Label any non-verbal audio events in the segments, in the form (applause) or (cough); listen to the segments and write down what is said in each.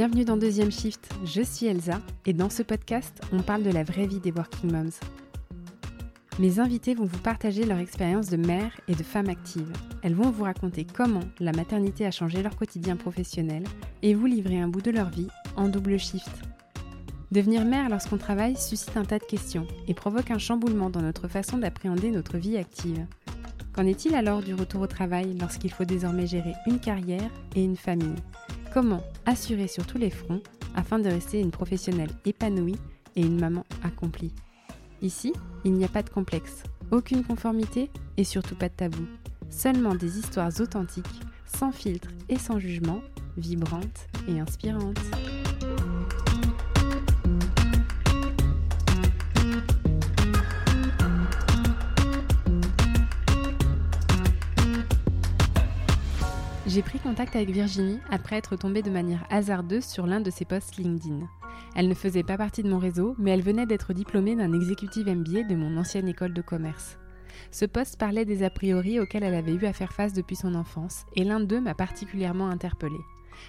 Bienvenue dans Deuxième Shift, je suis Elsa et dans ce podcast, on parle de la vraie vie des working moms. Mes invités vont vous partager leur expérience de mère et de femme active. Elles vont vous raconter comment la maternité a changé leur quotidien professionnel et vous livrer un bout de leur vie en double shift. Devenir mère lorsqu'on travaille suscite un tas de questions et provoque un chamboulement dans notre façon d'appréhender notre vie active. Qu'en est-il alors du retour au travail lorsqu'il faut désormais gérer une carrière et une famille? Comment assurer sur tous les fronts afin de rester une professionnelle épanouie et une maman accomplie? Ici, il n'y a pas de complexe, aucune conformité et surtout pas de tabou. Seulement des histoires authentiques, sans filtre et sans jugement, vibrantes et inspirantes. J'ai pris contact avec Virginie après être tombée de manière hasardeuse sur l'un de ses posts LinkedIn. Elle ne faisait pas partie de mon réseau, mais elle venait d'être diplômée d'un exécutif MBA de mon ancienne école de commerce. Ce poste parlait des a priori auxquels elle avait eu à faire face depuis son enfance, et l'un d'eux m'a particulièrement interpellée.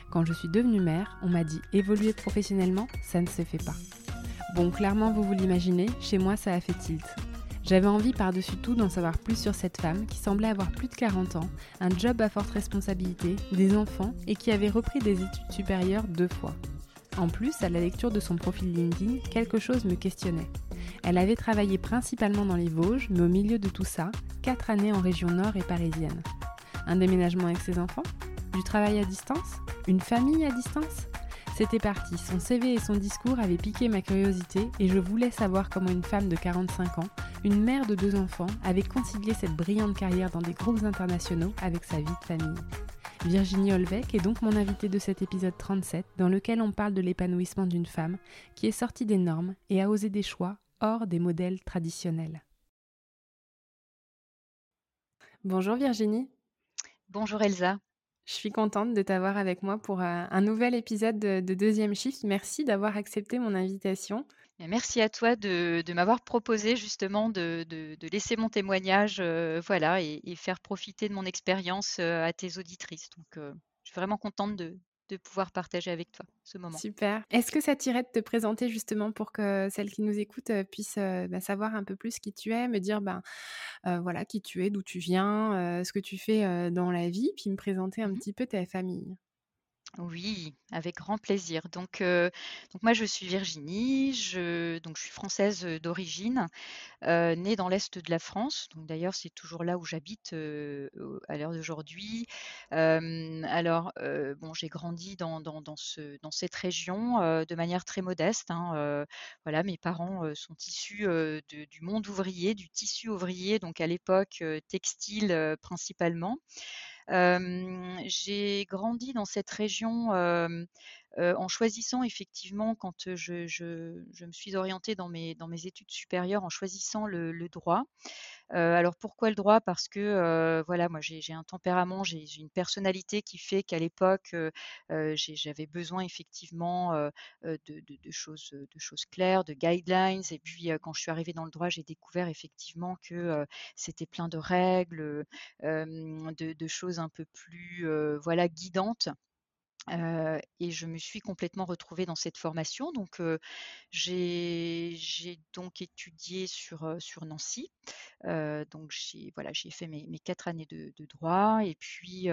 Quand je suis devenue mère, on m'a dit évoluer professionnellement, ça ne se fait pas. Bon, clairement, vous vous l'imaginez, chez moi ça a fait tilt. J'avais envie par-dessus tout d'en savoir plus sur cette femme qui semblait avoir plus de 40 ans, un job à forte responsabilité, des enfants et qui avait repris des études supérieures deux fois. En plus, à la lecture de son profil LinkedIn, quelque chose me questionnait. Elle avait travaillé principalement dans les Vosges, mais au milieu de tout ça, 4 années en région nord et parisienne. Un déménagement avec ses enfants? Du travail à distance? Une famille à distance? C'était parti, son CV et son discours avaient piqué ma curiosité et je voulais savoir comment une femme de 45 ans, une mère de deux enfants, avait concilié cette brillante carrière dans des groupes internationaux avec sa vie de famille. Virginie Olvec est donc mon invitée de cet épisode 37 dans lequel on parle de l'épanouissement d'une femme qui est sortie des normes et a osé des choix hors des modèles traditionnels. Bonjour Virginie. Bonjour Elsa. Je suis contente de t'avoir avec moi pour euh, un nouvel épisode de, Deuxième Shift. Merci d'avoir accepté mon invitation. Merci à toi de, m'avoir proposé justement de, laisser mon témoignage euh, voilà, et, faire profiter de mon expérience euh, à tes auditrices. Donc, je suis vraiment contente de, de pouvoir partager avec toi ce moment. Super. Est-ce que ça t'irait de te présenter justement pour que celles qui nous écoutent euh, puissent euh, bah, savoir un peu plus qui tu es, me dire ben voilà qui tu es, d'où tu viens, ce que tu fais dans la vie, puis me présenter un mmh petit peu ta famille? Oui, avec grand plaisir. Donc, donc moi, je suis Virginie, je, donc je suis française d'origine, née dans l'est de la France. Donc d'ailleurs, c'est toujours là où j'habite à l'heure d'aujourd'hui. alors, bon, j'ai grandi dans cette région de manière très modeste. hein, voilà, mes parents sont issus du monde ouvrier, du tissu ouvrier, donc à l'époque textile principalement j'ai grandi dans cette région en choisissant effectivement, quand je, me suis orientée dans mes études supérieures, en choisissant le, droit. Alors pourquoi le droit? Parce que voilà, moi j'ai un tempérament, j'ai une personnalité qui fait qu'à l'époque j'avais besoin effectivement de, de, choses, de claires, de guidelines. Et puis quand je suis arrivée dans le droit, j'ai découvert effectivement que c'était plein de règles, de, choses un peu plus voilà guidantes et je me suis complètement retrouvée dans cette formation. Donc, j'ai donc étudié sur, sur Nancy. donc, j'ai voilà, fait mes, mes, quatre années de, droit. Et puis,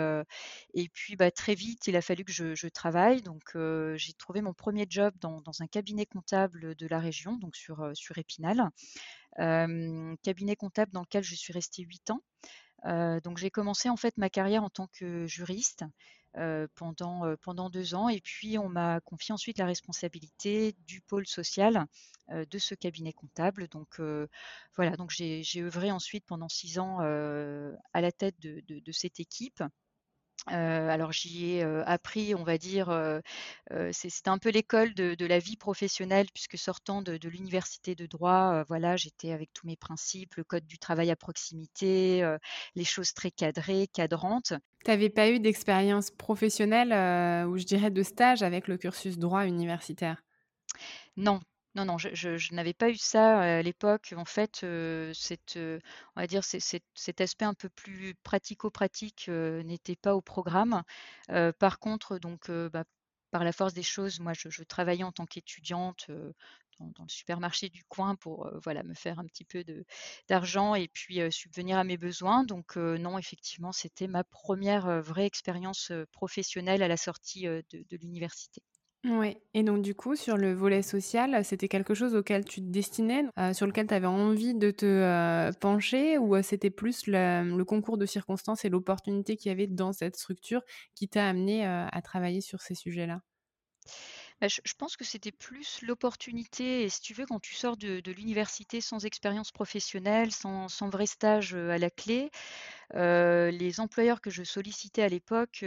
et puis bah, très vite, il a fallu que je, travaille. Donc, j'ai trouvé mon premier job dans, dans, un cabinet comptable de la région, donc sur, sur Épinal. cabinet comptable dans lequel je suis restée huit ans. donc j'ai commencé en fait ma carrière en tant que juriste pendant, pendant deux ans. Et puis, on m'a confié ensuite la responsabilité du pôle social de ce cabinet comptable. Donc, voilà, donc j'ai œuvré ensuite pendant six ans à la tête de, de cette équipe alors j'y ai appris, on va dire, c'était un peu l'école de, la vie professionnelle puisque sortant de, l'université de droit, voilà, j'étais avec tous mes principes, le code du travail à proximité, les choses très cadrées, cadrantes. Tu n'avais pas eu d'expérience professionnelle ou je dirais de stage avec le cursus droit universitaire? Non, non, non, je n'avais pas eu ça, à l'époque. En fait, cet aspect un peu plus pratico-pratique, n'était pas au programme. par contre, donc, bah, par la force des choses, moi, je, travaillais en tant qu'étudiante dans, le supermarché du coin pour voilà, me faire un petit peu d'argent et puis subvenir à mes besoins. Donc non, effectivement, c'était ma première vraie expérience professionnelle à la sortie de l'université. Oui. Et donc du coup, sur le volet social, c'était quelque chose auquel tu te destinais, euh, sur lequel tu avais envie de te euh, pencher, ou euh, c'était plus le, concours de circonstances et l'opportunité qu'il y avait dans cette structure qui t'a amené à travailler sur ces sujets-là? Bah, je, pense que c'était plus l'opportunité, et si tu veux, quand tu sors de, l'université sans expérience professionnelle, sans, vrai stage à la clé, les employeurs que je sollicitais à l'époque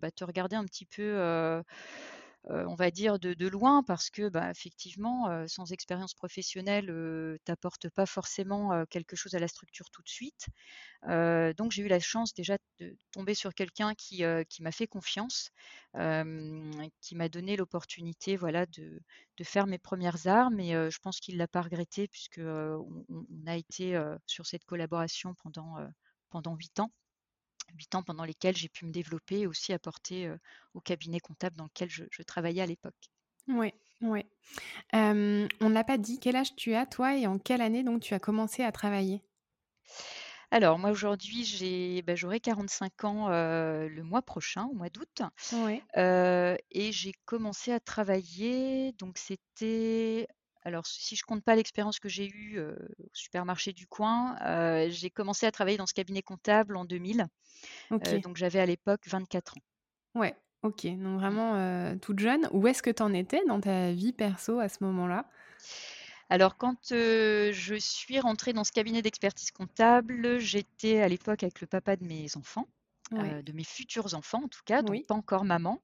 bah, te regardaient un petit peu on va dire, de, loin parce que, bah, effectivement, sans expérience professionnelle, tu n'apportes pas forcément quelque chose à la structure tout de suite. donc j'ai eu la chance déjà de tomber sur quelqu'un qui, m'a fait confiance, qui m'a donné l'opportunité voilà, de, faire mes premières armes et je pense qu'il ne l'a pas regretté puisque on, a été sur cette collaboration pendant, pendant 8 ans. 8 ans pendant lesquels j'ai pu me développer et aussi apporter au cabinet comptable dans lequel je, travaillais à l'époque. Oui, oui. on n'a pas dit quel âge tu as, toi, et en quelle année donc tu as commencé à travailler? Alors, moi aujourd'hui, j'ai, bah, j'aurai 45 ans le mois prochain, au mois d'août. Oui. et j'ai commencé à travailler, donc c'était alors, si je compte pas l'expérience que j'ai eue au supermarché du coin, j'ai commencé à travailler dans ce cabinet comptable en 2000. donc, j'avais à l'époque 24 ans. Ouais, ok. Donc, vraiment toute jeune. Où est-ce que tu en étais dans ta vie perso à ce moment-là? Alors, quand je suis rentrée dans ce cabinet d'expertise comptable, j'étais à l'époque avec le papa de mes enfants. De mes futurs enfants en tout cas, donc pas encore maman.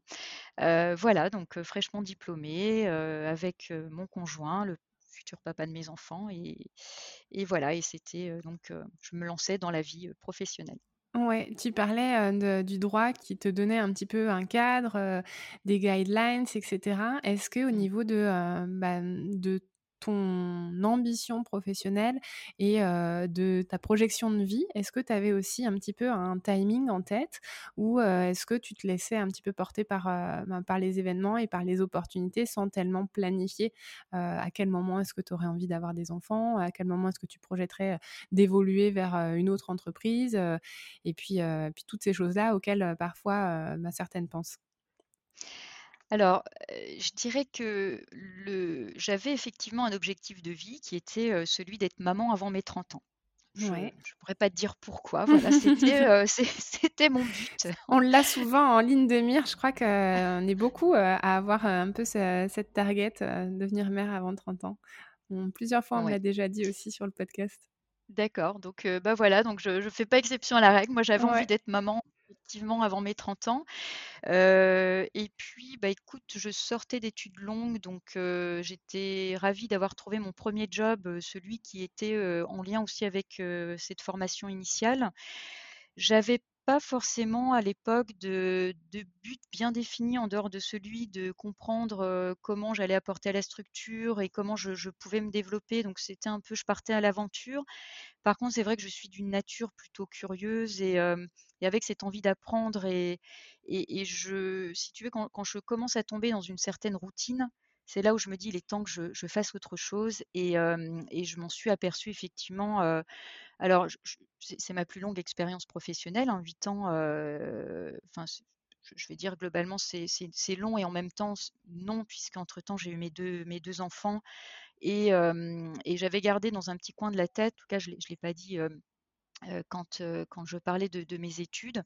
voilà, donc fraîchement diplômée, avec mon conjoint, le futur papa de mes enfants, et, voilà, et c'était donc je me lançais dans la vie professionnelle. Ouais, tu parlais du droit qui te donnait un petit peu un cadre, des guidelines, etc. Est-ce que au mmh. niveau de, bah, de ton ambition professionnelle et de ta projection de vie, est-ce que tu avais aussi un petit peu un timing en tête? Ou est-ce que tu te laissais un petit peu porter par, ben, par les événements et par les opportunités sans tellement planifier à quel moment est-ce que tu aurais envie d'avoir des enfants, à quel moment est-ce que tu projetterais d'évoluer vers une autre entreprise et puis, puis toutes ces choses-là auxquelles parfois ben, certaines pensent alors, je dirais que j'avais effectivement un objectif de vie qui était, celui d'être maman avant mes 30 ans. Je ne pourrais pas te dire pourquoi, (laughs) voilà, (laughs) c'était, mon but. On l'a souvent en ligne de mire, je crois qu'on est beaucoup, à avoir, un peu cette target, devenir mère avant 30 ans. plusieurs fois, on me l'a déjà dit aussi sur le podcast. D'accord, donc bah, voilà, donc je ne fais pas exception à la règle. Moi, j'avais envie d'être maman effectivement avant mes 30 ans. et puis, bah, écoute, je sortais d'études longues, donc j'étais ravie d'avoir trouvé mon premier job, celui qui était en lien aussi avec cette formation initiale. J'avais pas forcément à l'époque de, but bien défini en dehors de celui de comprendre comment j'allais apporter à la structure et comment je, je pouvais me développer. Donc c'était un peu, je partais à l'aventure. Par contre, c'est vrai que je suis d'une nature plutôt curieuse et, avec cette envie d'apprendre et, et, je, si tu veux, quand, je commence à tomber dans une certaine routine, c'est là où je me dis il est temps que je, fasse autre chose et, je m'en suis aperçue effectivement. alors, c'est ma plus longue expérience professionnelle, en hein, 8 ans. Enfin, je vais dire globalement c'est long et en même temps non puisqu'entre temps j'ai eu mes deux, mes deux enfants et, j'avais gardé dans un petit coin de la tête, en tout cas je ne l'ai pas dit quand, je parlais de, mes études,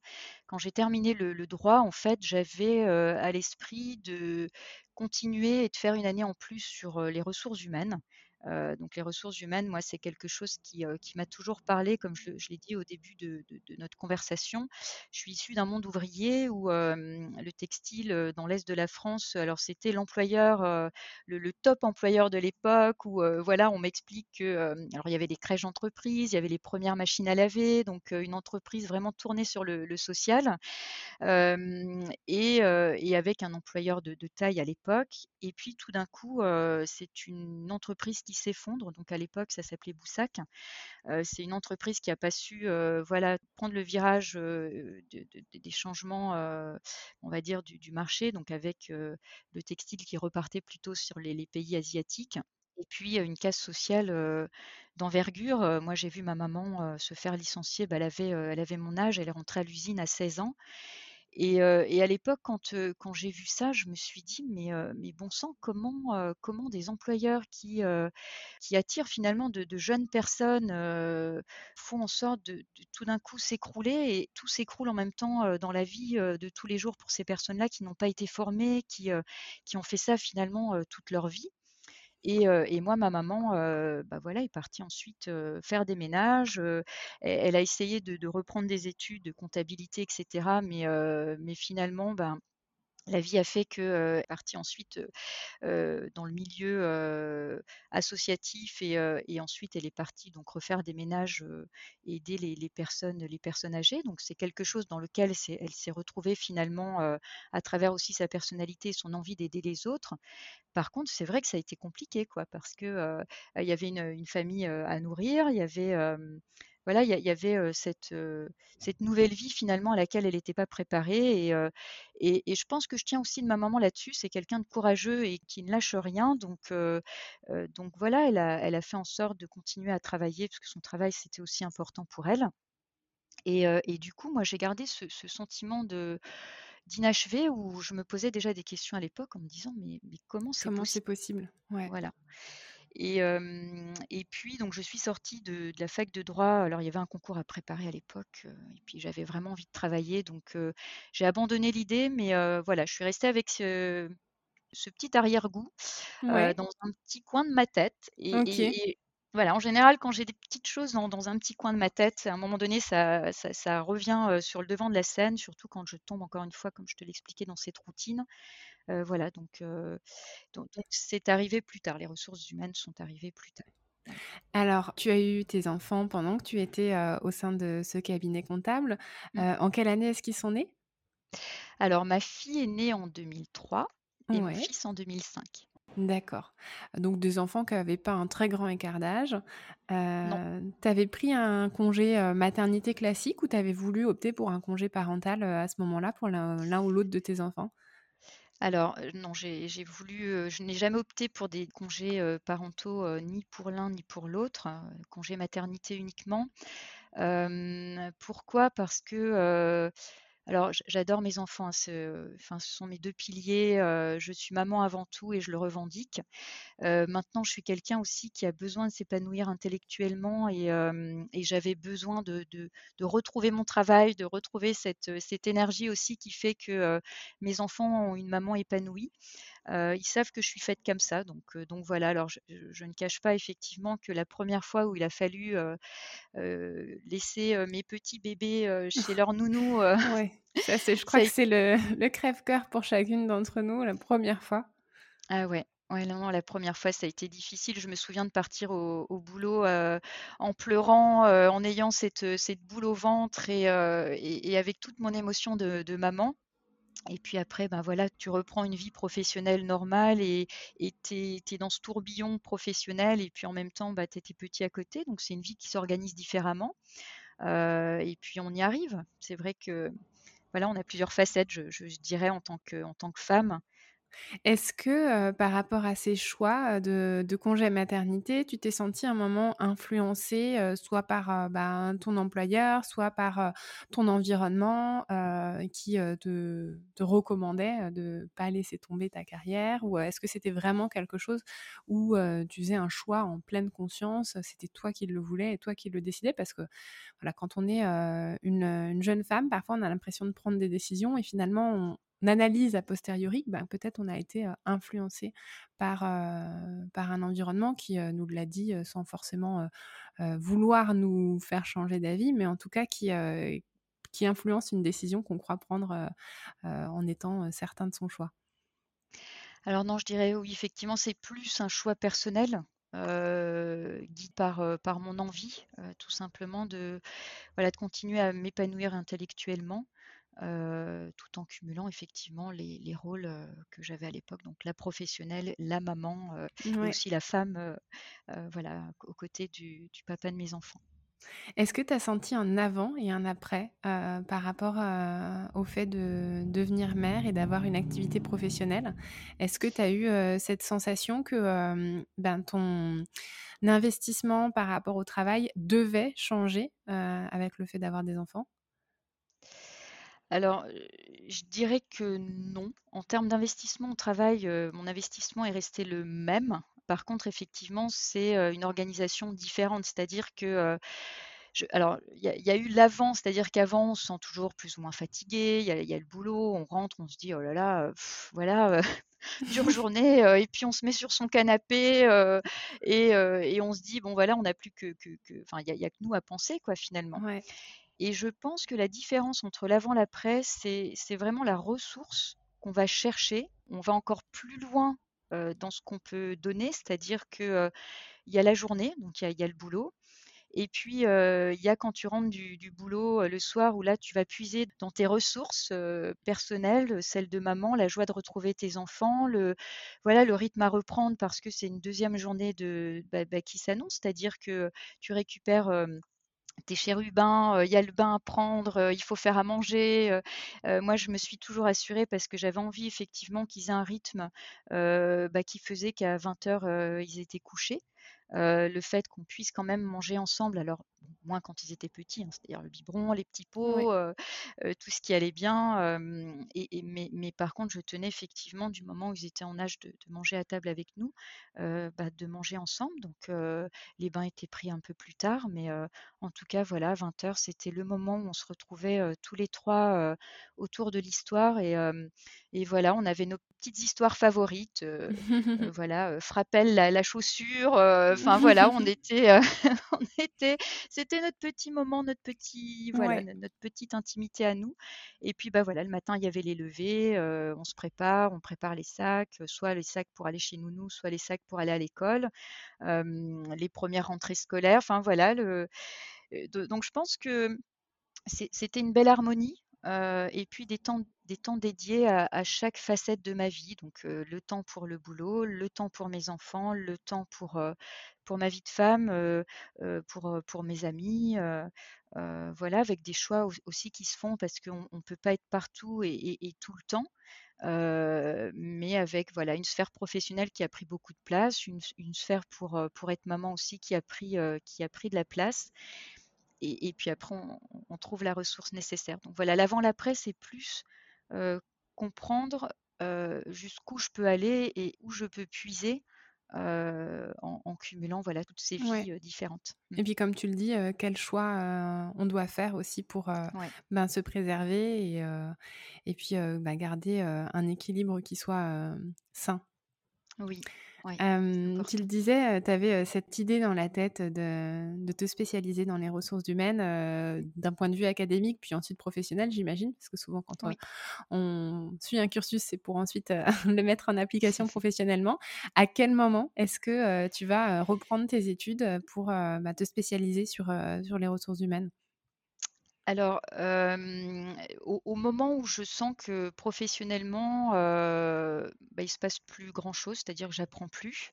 quand j'ai terminé le, droit, en fait, j'avais à l'esprit de continuer et de faire une année en plus sur les ressources humaines. Euh, donc les ressources humaines, moi, c'est quelque chose qui, euh, m'a toujours parlé, comme je, l'ai dit au début de, notre conversation. Je suis issue d'un monde ouvrier où le textile dans l'est de la France, alors c'était l'employeur, le, top employeur de l'époque, où voilà, on m'explique que, alors il y avait des crèches d'entreprise, il y avait les premières machines à laver, donc une entreprise vraiment tournée sur le, social, et, avec un employeur de, de taille à l'époque. Et puis tout d'un coup, c'est une entreprise qui s'effondre. Donc à l'époque, ça s'appelait Boussac. c'est une entreprise qui a pas su voilà, prendre le virage des changements, on va dire, du, marché, donc avec le textile qui repartait plutôt sur les, pays asiatiques. Et puis une casse sociale d'envergure. Moi, j'ai vu ma maman se faire licencier. Bah, elle, avait, elle avait mon âge, elle est rentrée à l'usine à 16 ans. Et, à l'époque, quand, j'ai vu ça, je me suis dit, mais, bon sang, comment, comment des employeurs qui, attirent finalement de, jeunes personnes font en sorte de, tout d'un coup s'écrouler et tout s'écroule en même temps dans la vie de tous les jours pour ces personnes-là qui n'ont pas été formées, qui ont fait ça finalement toute leur vie? Et, moi, ma maman, bah voilà, est partie ensuite faire des ménages. Elle, a essayé de, reprendre des études de comptabilité, etc. Mais, mais finalement, ben, la vie a fait qu'elle est partie ensuite dans le milieu associatif et, ensuite elle est partie donc refaire des ménages et aider les, personnes, les personnes âgées. Donc c'est quelque chose dans lequel elle s'est retrouvée finalement à travers aussi sa personnalité et son envie d'aider les autres. Par contre, c'est vrai que ça a été compliqué, quoi, parce que il y avait une, famille à nourrir, il y avait voilà, il y, avait cette, cette nouvelle vie finalement à laquelle elle n'était pas préparée. Et, et, je pense que je tiens aussi de ma maman là-dessus. C'est quelqu'un de courageux et qui ne lâche rien. Donc, donc voilà, elle a, elle a fait en sorte de continuer à travailler parce que son travail, c'était aussi important pour elle. Et, et du coup, moi, j'ai gardé ce, sentiment de d'inachevé où je me posais déjà des questions à l'époque en me disant mais, mais comment c'est possible, c'est possible? Ouais. Voilà. Et, et, puis, donc, je suis sortie de, la fac de droit. Alors, il y avait un concours à préparer à l'époque. et puis, j'avais vraiment envie de travailler. Donc, j'ai abandonné l'idée. Mais voilà, je suis restée avec ce, petit arrière-goût dans un petit coin de ma tête. Et, voilà, en général, quand j'ai des petites choses dans, un petit coin de ma tête, à un moment donné, ça, ça revient sur le devant de la scène, surtout quand je tombe, encore une fois, comme je te l'expliquais, dans cette routine voilà, donc c'est arrivé plus tard. Les ressources humaines sont arrivées plus tard. Alors, tu as eu tes enfants pendant que tu étais au sein de ce cabinet comptable. Mmh. en quelle année est-ce qu'ils sont nés? Alors, ma fille est née en 2003 et mon fils en 2005. D'accord. Donc des enfants qui n'avaient pas un très grand écart d'âge. Euh, tu avais pris un congé maternité classique ou tu avais voulu opter pour un congé parental à ce moment-là pour l'un ou l'autre de tes enfants? Alors, non, j'ai voulu, je n'ai jamais opté pour des congés parentaux, ni pour l'un ni pour l'autre, congé maternité uniquement. pourquoi? Parce que, alors j'adore mes enfants, hein, ce sont mes deux piliers, je suis maman avant tout et je le revendique. maintenant, je suis quelqu'un aussi qui a besoin de s'épanouir intellectuellement et j'avais besoin de retrouver mon travail, de retrouver cette énergie aussi qui fait que, mes enfants ont une maman épanouie. Ils savent que je suis faite comme ça, donc donc voilà. Alors je ne cache pas effectivement que la première fois où il a fallu, laisser, mes petits bébés, chez leur nounou, Ouais, ça c'est je (laughs) crois que c'est le le crève-cœur pour chacune d'entre nous, la première fois. Ah ouais. Ouais, non, la première fois, ça a été difficile. Je me souviens de partir au, boulot en pleurant, en ayant cette, cette boule au ventre et, et, avec toute mon émotion de, maman. Et puis après, ben voilà, tu reprends une vie professionnelle normale et tu es, dans ce tourbillon professionnel et puis en même temps, bah, tu étais petit à côté. Donc c'est une vie qui s'organise différemment. et puis on y arrive. C'est vrai que voilà, on a plusieurs facettes, je, dirais, en tant que femme. Est-ce que, par rapport à ces choix, de de congé maternité, tu t'es sentie un moment influencée, soit par, bah, ton employeur, soit par, ton environnement, qui, te recommandait, de pas laisser tomber ta carrière? Ou, est-ce que c'était vraiment quelque chose où, tu faisais un choix en pleine conscience, c'était toi qui le voulais et toi qui le décidais? Parce que, voilà, quand on est, une, une jeune femme, parfois on a l'impression de prendre des décisions et finalement on analyse a posteriori, ben, peut-être on a été influencé par, par un environnement qui nous l'a dit sans forcément vouloir nous faire changer d'avis, mais en tout cas qui, qui influence une décision qu'on croit prendre en étant certain de son choix. Alors non, je dirais oui, effectivement, c'est plus un choix personnel. guidé par, par mon envie, tout simplement de, voilà, de continuer à m'épanouir intellectuellement, tout en cumulant effectivement les, les rôles que j'avais à l'époque, donc la professionnelle, la maman, et aussi la femme, voilà, aux côtés du, du papa de mes enfants. Est-ce que tu as senti un avant et un après euh, par rapport euh, au fait de devenir mère et d'avoir une activité professionnelle? Est-ce que tu as eu euh, cette sensation que ben, ton investissement par rapport au travail devait changer avec le fait d'avoir des enfants? Alors, je dirais que non. En termes d'investissement au travail, mon investissement est resté le même. Par contre, effectivement, c'est une organisation différente. C'est-à-dire que il y, a eu l'avant, c'est-à-dire qu'avant, on se sent toujours plus ou moins fatigué, il y, a le boulot, on rentre, on se dit, oh là là, voilà, (laughs) dure journée, et puis on se met sur son canapé, et, on se dit, bon voilà, on n'a plus que, il n'y a, que nous à penser, quoi, finalement. Et je pense que la différence entre l'avant et l'après, c'est vraiment la ressource qu'on va chercher. On va encore plus loin dans ce qu'on peut donner, c'est-à-dire qu'il y a la journée, donc il y a, le boulot, et puis, il y a quand tu rentres du, boulot le soir où là, tu vas puiser dans tes ressources personnelles, celles de maman, la joie de retrouver tes enfants, le, voilà, le rythme à reprendre parce que c'est une deuxième journée de, bah, bah, qui s'annonce, c'est-à-dire que tu récupères tes chérubins, il y a le bain à prendre, il faut faire à manger. moi, je me suis toujours assurée parce que j'avais envie effectivement qu'ils aient un rythme bah, qui faisait qu'à 20h, ils étaient couchés. Le fait qu'on puisse quand même manger ensemble, alors moins quand ils étaient petits, hein, c'est-à-dire le biberon, les petits pots, tout ce qui allait bien. et, mais, par contre, je tenais effectivement du moment où ils étaient en âge de, manger à table avec nous, bah, de manger ensemble. Donc les bains étaient pris un peu plus tard, mais en tout cas, voilà, 20h, c'était le moment où on se retrouvait tous les trois autour de l'histoire. Et, et, voilà, on avait nos petites histoires favorites. (laughs) voilà, frappelle la, la chaussure. Enfin voilà, on (laughs) était, (laughs) on était, c'était notre petit moment, notre petit, voilà, notre petite intimité à nous. Et puis bah voilà, le matin il y avait les levées, on se prépare, on prépare les sacs, soit les sacs pour aller chez Nounou, soit les sacs pour aller à l'école, les premières rentrées scolaires. Enfin voilà, le, donc je pense que c'était une belle harmonie et puis des temps, des temps dédiés à, chaque facette de ma vie. Donc le temps pour le boulot, le temps pour mes enfants, le temps pour, pour ma vie de femme, pour, pour mes amis. voilà, avec des choix aussi qui se font parce qu'on ne peut pas être partout et, tout le temps. mais avec voilà une sphère professionnelle qui a pris beaucoup de place, une, une sphère pour, pour être maman aussi qui a pris, qui a pris de la place et, puis après, on, trouve la ressource nécessaire. Donc voilà, l'avant-l'après, c'est plus comprendre jusqu'où je peux aller et où je peux puiser en, cumulant voilà toutes ces vies différentes. Et puis comme tu le dis, quel choix on doit faire aussi pour ben, se préserver et, et puis bah, garder un équilibre qui soit sain. Oui tu le disais, tu avais cette idée dans la tête de, te spécialiser dans les ressources humaines d'un point de vue académique, puis ensuite professionnel, j'imagine, parce que souvent quand on, suit un cursus, c'est pour ensuite (laughs) le mettre en application (laughs) professionnellement. À quel moment est-ce que tu vas reprendre tes études pour bah, te spécialiser sur, sur les ressources humaines? Alors, au, moment où je sens que professionnellement, bah, il se passe plus grand-chose, c'est-à-dire que j'apprends plus,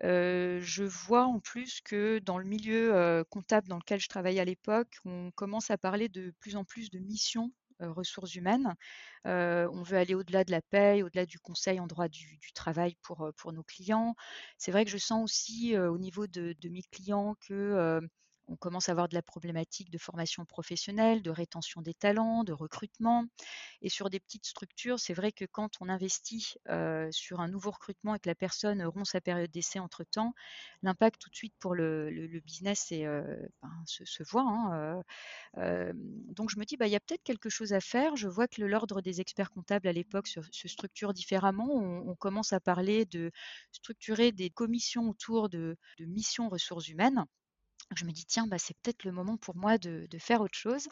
je vois en plus que dans le milieu comptable dans lequel je travaillais à l'époque, on commence à parler de plus en plus de missions ressources humaines. on veut aller au-delà de la paye, au-delà du conseil en droit du, travail pour, pour nos clients. C'est vrai que je sens aussi au niveau de mes clients que on commence à avoir de la problématique de formation professionnelle, de rétention des talents, de recrutement. Et sur des petites structures, c'est vrai que quand on investit sur un nouveau recrutement et que la personne rompt sa période d'essai entre-temps, l'impact tout de suite pour le, business ben, se, voit. Hein, donc je me dis, bah, il y a peut-être quelque chose à faire. Je vois que l'ordre des experts comptables à l'époque se, structure différemment. On, commence à parler de structurer des commissions autour de missions ressources humaines je me dis, tiens, bah, c'est peut-être le moment pour moi de, faire autre chose.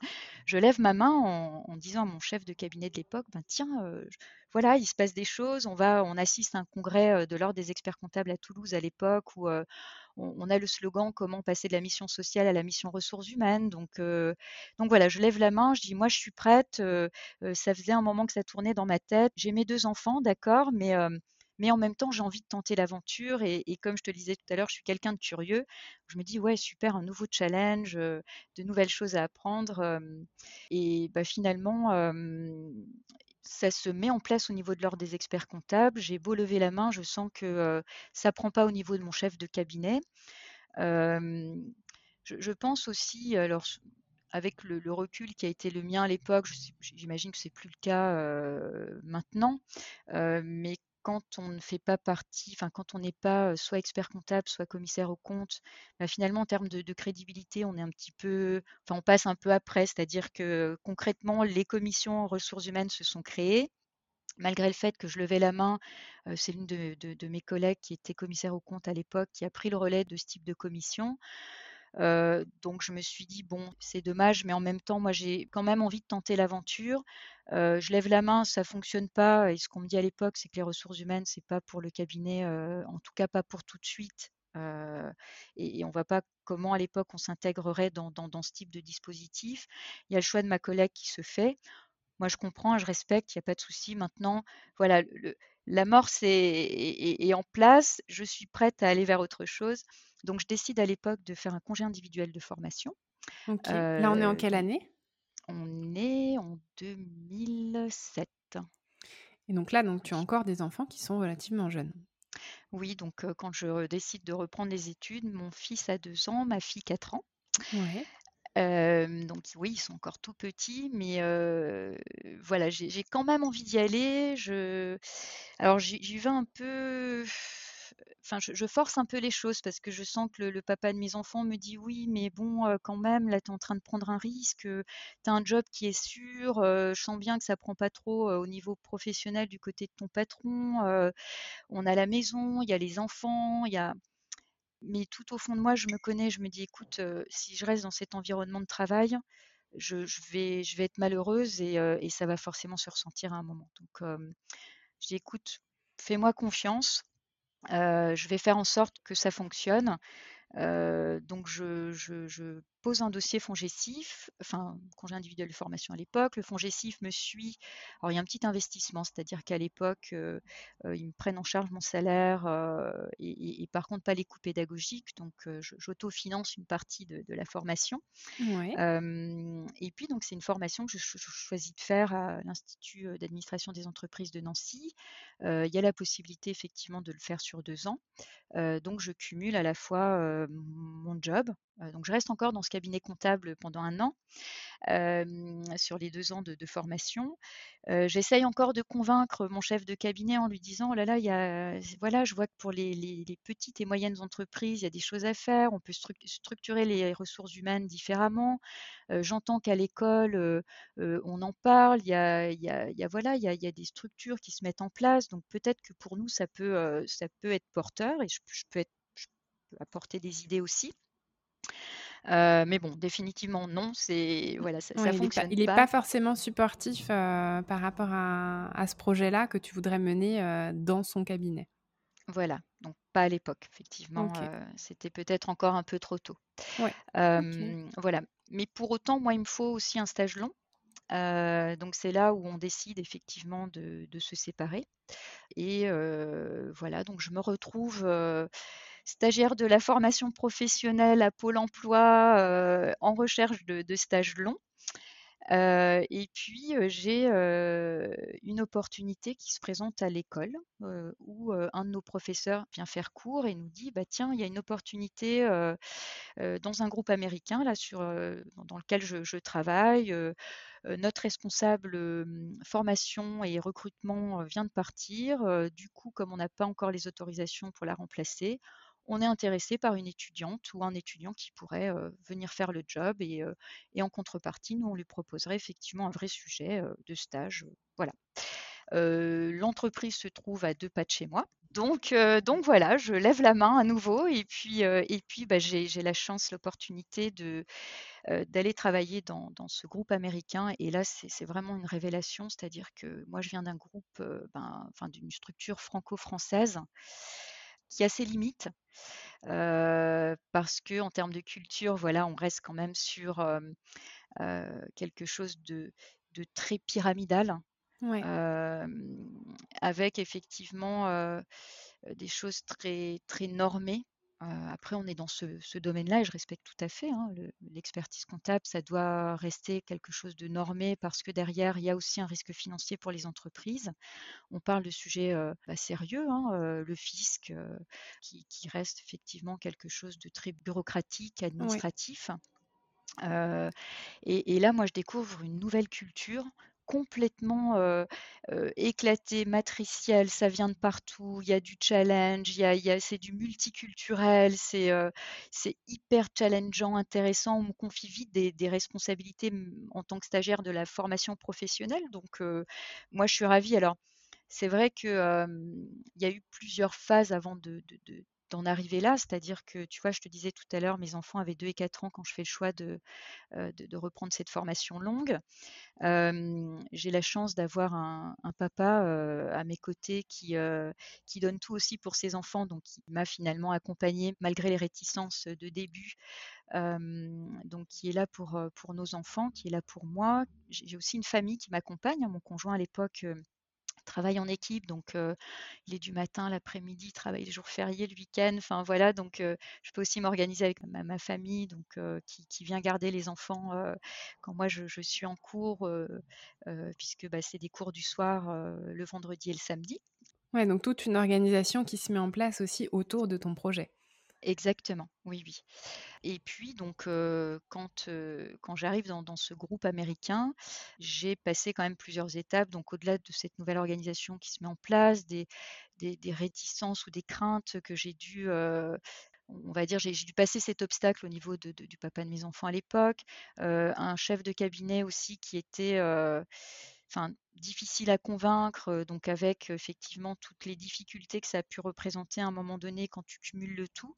Je lève ma main en, disant à mon chef de cabinet de l'époque, bah, tiens, voilà, il se passe des choses. On va, on assiste à un congrès de l'ordre des experts comptables à Toulouse à l'époque où on, a le slogan comment passer de la mission sociale à la mission ressources humaines. Donc, donc voilà, je lève la main, je dis moi je suis prête. ça faisait un moment que ça tournait dans ma tête. J'ai mes deux enfants, d'accord, mais mais en même temps, j'ai envie de tenter l'aventure. Et, comme je te disais tout à l'heure, je suis quelqu'un de curieux. Je me dis, ouais, super, un nouveau challenge, de nouvelles choses à apprendre. et bah, finalement, ça se met en place au niveau de l'ordre des experts comptables. J'ai beau lever la main, je sens que ça ne prend pas au niveau de mon chef de cabinet. Je, pense aussi, alors avec le, recul qui a été le mien à l'époque, j'imagine que c'est plus le cas maintenant, mais quand on ne fait pas partie, quand on n'est pas soit expert comptable, soit commissaire au compte, bah, finalement en termes de, crédibilité, on est un petit peu, on passe un peu après, c'est-à-dire que concrètement les commissions ressources humaines se sont créées. Malgré le fait que je levais la main, c'est l'une de, mes collègues qui était commissaire au compte à l'époque qui a pris le relais de ce type de commission donc je me suis dit bon, c'est dommage, mais en même temps, moi j'ai quand même envie de tenter l'aventure. je lève la main, ça fonctionne pas. Et ce qu'on me dit à l'époque, c'est que les ressources humaines, c'est pas pour le cabinet, en tout cas pas pour tout de suite. et, on ne voit pas comment à l'époque on s'intégrerait dans, ce type de dispositif. Il y a le choix de ma collègue qui se fait. Moi, je comprends, je respecte, il n'y a pas de souci. Maintenant, voilà, l'amorce est, en place. Je suis prête à aller vers autre chose. Donc, je décide à l'époque de faire un congé individuel de formation. Là, on est en quelle année? On est en 2007. Et donc là, donc, tu as encore des enfants qui sont relativement jeunes. Oui, donc quand je décide de reprendre les études, mon fils a deux ans, ma fille quatre ans. Donc oui, ils sont encore tout petits, mais voilà, j'ai quand même envie d'y aller. Alors j'y vais un peu enfin, je, force un peu les choses parce que je sens que le, papa de mes enfants me dit oui, mais bon, quand même, là, tu es en train de prendre un risque, tu as un job qui est sûr, je sens bien que ça prend pas trop au niveau professionnel du côté de ton patron, on a la maison, il y a les enfants, il y a. Mais tout au fond de moi, je me connais, je me dis, écoute, si je reste dans cet environnement de travail, je, vais, je être malheureuse et, et, ça va forcément se ressentir à un moment. Donc, je dis, écoute, fais-moi confiance, je vais faire en sorte que ça fonctionne. donc je, pose un dossier FONGECIF, enfin congé individuel de formation à l'époque. Le FONGECIF me suit. Alors il y a un petit investissement, c'est-à-dire qu'à l'époque, ils me prennent en charge mon salaire et, par contre pas les coûts pédagogiques. Donc j'autofinance une partie de, la formation. et puis donc c'est une formation que je, choisis de faire à l'Institut d'administration des entreprises de Nancy. il y a la possibilité effectivement de le faire sur deux ans. donc je cumule à la fois mon job, donc je reste encore dans ce cabinet comptable pendant un an, sur les deux ans de, formation. J'essaye encore de convaincre mon chef de cabinet en lui disant, oh là là, il y a, voilà, je vois que pour les, petites et moyennes entreprises, il y a des choses à faire, on peut structurer les ressources humaines différemment. J'entends qu'à l'école, on en parle, il y a, des structures qui se mettent en place, donc peut-être que pour nous, ça peut, ça peut être porteur et je, peux apporter des idées aussi. Euh, mais bon, définitivement non, c'est voilà, ça, il fonctionne pas. Il n'est pas. forcément supportif euh, par rapport à, ce projet-là que tu voudrais mener euh, dans son cabinet. Voilà, donc pas à l'époque, effectivement, c'était peut-être encore un peu trop tôt. Voilà, mais pour autant, moi, il me faut aussi un stage long. donc c'est là où on décide effectivement de, de se séparer. Et voilà, donc je me retrouve stagiaire de la formation professionnelle à Pôle emploi euh, en recherche de, stages longs. Euh, et puis, euh, j'ai une opportunité qui se présente à l'école où un de nos professeurs vient faire cours et nous dit bah, Tiens, il y a une opportunité dans un groupe américain là, sur, dans lequel je, je travaille. notre responsable formation et recrutement vient de partir. du coup, comme on n'a pas encore les autorisations pour la remplacer, on est intéressé par une étudiante ou un étudiant qui pourrait venir faire le job et, en contrepartie, nous, on lui proposerait effectivement un vrai sujet de stage. voilà. L'entreprise se trouve à deux pas de chez moi. Donc, voilà, je lève la main à nouveau et puis, bah, j'ai la chance, l'opportunité d'aller travailler dans, ce groupe américain. Et là, c'est vraiment une révélation, c'est-à-dire que moi, je viens d'un groupe, ben, d'une structure franco-française qui a ses limites. parce que en termes de culture, voilà, on reste quand même sur quelque chose de, de très pyramidal, avec effectivement des choses très, très normées. Après, on est dans ce, domaine-là et je respecte tout à fait. Hein, l'expertise comptable, ça doit rester quelque chose de normé parce que derrière, il y a aussi un risque financier pour les entreprises. On parle de sujets bah, sérieux, hein, le fisc, qui, reste effectivement quelque chose de très bureaucratique, administratif. et, là, moi, je découvre une nouvelle culture complètement éclaté, matriciel, ça vient de partout, il y a du challenge, il y a, c'est du multiculturel, c'est hyper challengeant, intéressant, on me confie vite des, responsabilités en tant que stagiaire de la formation professionnelle, donc moi je suis ravie. Alors c'est vrai qu'il il y a eu plusieurs phases avant de, d'en arriver là, c'est-à-dire que, tu vois, je te disais tout à l'heure, mes enfants avaient 2 et 4 ans quand je fais le choix de, de reprendre cette formation longue j'ai la chance d'avoir un, papa à mes côtés qui, qui donne tout aussi pour ses enfants, donc qui m'a finalement accompagnée malgré les réticences de début, donc qui est là pour, pour nos enfants, qui est là pour moi. J'ai aussi une famille qui m'accompagne. Hein, mon conjoint à l'époque travaille en équipe, donc il est du matin, l'après-midi, il travaille les jours fériés, le week-end, enfin voilà, donc je peux aussi m'organiser avec ma, famille, donc qui, vient garder les enfants quand moi je, suis en cours, puisque bah, c'est des cours du soir le vendredi et le samedi. Ouais, donc toute une organisation qui se met en place aussi autour de ton projet. Exactement, oui, oui. Et puis donc quand, quand j'arrive dans, ce groupe américain, j'ai passé quand même plusieurs étapes. Donc au-delà de cette nouvelle organisation qui se met en place, des, des, réticences ou des craintes que j'ai dû on va dire, j'ai dû passer cet obstacle au niveau de, du papa de mes enfants à l'époque, un chef de cabinet aussi qui était, difficile à convaincre, donc avec effectivement toutes les difficultés que ça a pu représenter à un moment donné quand tu cumules le tout.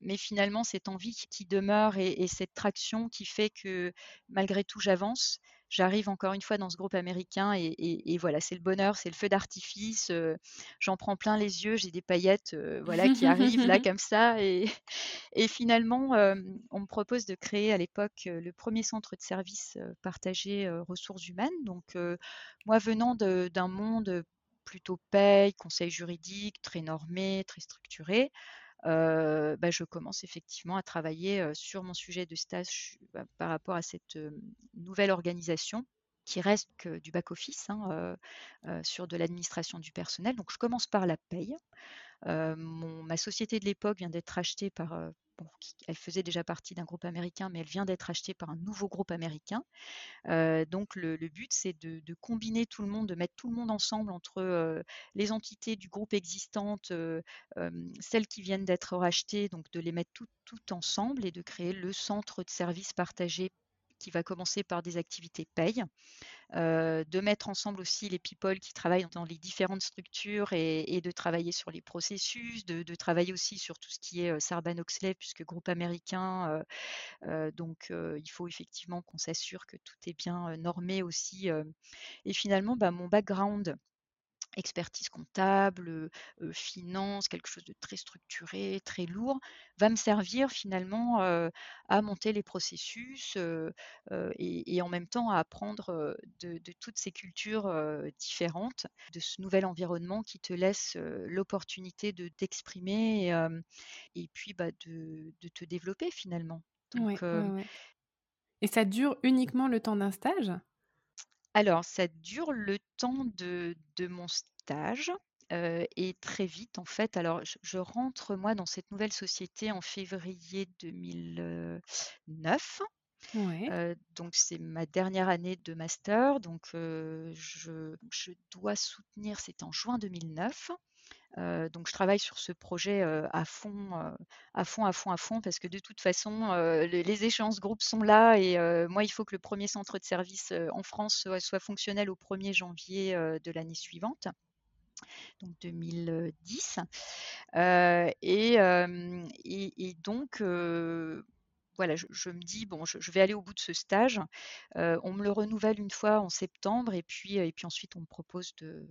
Mais finalement, cette envie qui demeure et cette traction qui fait que malgré tout, j'avance j'arrive encore une fois dans ce groupe américain et, voilà, c'est le bonheur, c'est le feu d'artifice. J'en prends plein les yeux, j'ai des paillettes voilà, qui arrivent là (laughs) comme ça. Et, (laughs) finalement, on me propose de créer à l'époque le premier centre de services partagé ressources humaines. Donc, moi, venant d'un monde plutôt paye, conseil juridique, très normé, très structuré, bah, je commence effectivement à travailler sur mon sujet de stage bah, par rapport à cette nouvelle organisation qui reste du back-office hein, sur de l'administration du personnel. Donc je commence par la paye. ma société de l'époque vient d'être achetée par, elle faisait déjà partie d'un groupe américain, mais elle vient d'être achetée par un nouveau groupe américain. donc le, but, c'est de, combiner tout le monde, de mettre tout le monde ensemble entre les entités du groupe existantes, celles qui viennent d'être rachetées, donc de les mettre toutes ensemble et de créer le centre de services partagés qui va commencer par des activités paye, de mettre ensemble aussi les people qui travaillent dans les différentes structures et, de travailler sur les processus, de, travailler aussi sur tout ce qui est Sarban-Oxley, puisque groupe américain, donc il faut effectivement qu'on s'assure que tout est bien normé aussi. et finalement, bah, mon background expertise comptable, finance, quelque chose de très structuré, très lourd, va me servir finalement à monter les processus et, en même temps à apprendre de, toutes ces cultures différentes, de ce nouvel environnement qui te laisse l'opportunité de t'exprimer et, puis bah, de, te développer finalement. Et ça dure uniquement le temps d'un stage? Alors, ça dure le temps de, mon stage et très vite, en fait. Alors, je, rentre, moi, dans cette nouvelle société en février 2009. donc, c'est ma dernière année de master. Donc, je, je, dois soutenir, c'était en juin 2009 donc je travaille sur ce projet à fond, à fond, à fond, à fond, parce que de toute façon, les, échéances groupes sont là et moi, il faut que le premier centre de service en France soit, fonctionnel au 1er janvier de l'année suivante donc 2010. et, donc, voilà, je, me dis, bon, je, vais aller au bout de ce stage. on me le renouvelle une fois en septembre et puis, et puis ensuite, on me propose de,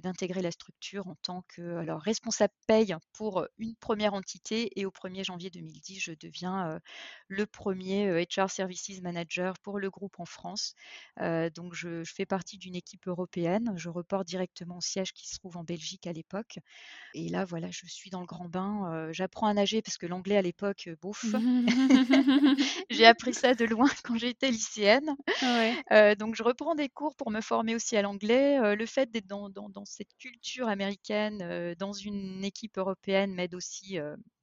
d'intégrer la structure en tant que alors responsable paye pour une première entité et au 1er janvier 2010, je deviens le premier HR Services Manager pour le groupe en France. donc je, je, fais partie d'une équipe européenne. Je reporte directement au siège qui se trouve en Belgique à l'époque. Et là, voilà, je suis dans le grand bain. J'apprends à nager parce que l'anglais à l'époque, bouffe. (laughs) J'ai appris (laughs) ça de loin (laughs) quand j'étais lycéenne. donc je reprends des cours pour me former aussi à l'anglais. le fait d'être dans, dans, cette culture américaine, dans une équipe européenne, m'aide aussi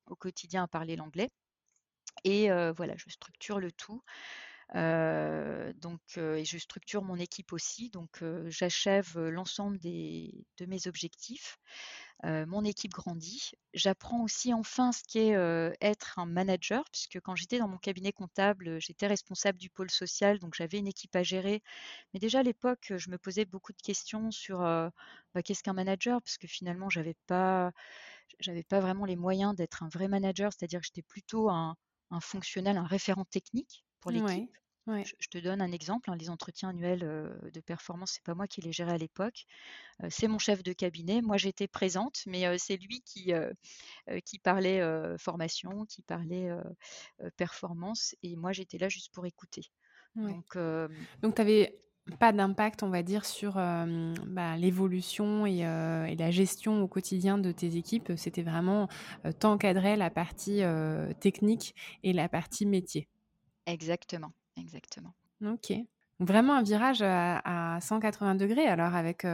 au quotidien à parler l'anglais. Et voilà, je structure le tout. Donc, et je structure mon équipe aussi. Donc, j'achève l'ensemble de mes objectifs. mon équipe grandit. J'apprends aussi enfin ce qu'est être un manager, puisque quand j'étais dans mon cabinet comptable, j'étais responsable du pôle social, donc j'avais une équipe à gérer. Mais déjà à l'époque, je me posais beaucoup de questions sur bah, qu'est-ce qu'un manager, parce que finalement, j'avais pas, j'avais pas vraiment les moyens d'être un vrai manager, c'est-à-dire que j'étais plutôt un, un fonctionnel, un référent technique pour l'équipe. Je, te donne un exemple, hein, les entretiens annuels de performance, c'est pas moi qui les gérais à l'époque, c'est mon chef de cabinet. Moi, j'étais présente, mais c'est lui qui, qui parlait formation, qui parlait performance, et moi, j'étais là juste pour écouter. Donc, Donc tu avais pas d'impact, on va dire, sur bah, l'évolution et, la gestion au quotidien de tes équipes? C'était vraiment euh, t'encadrer la partie technique et la partie métier? Exactement, exactement. Ok. Vraiment un virage à, 180 degrés alors avec,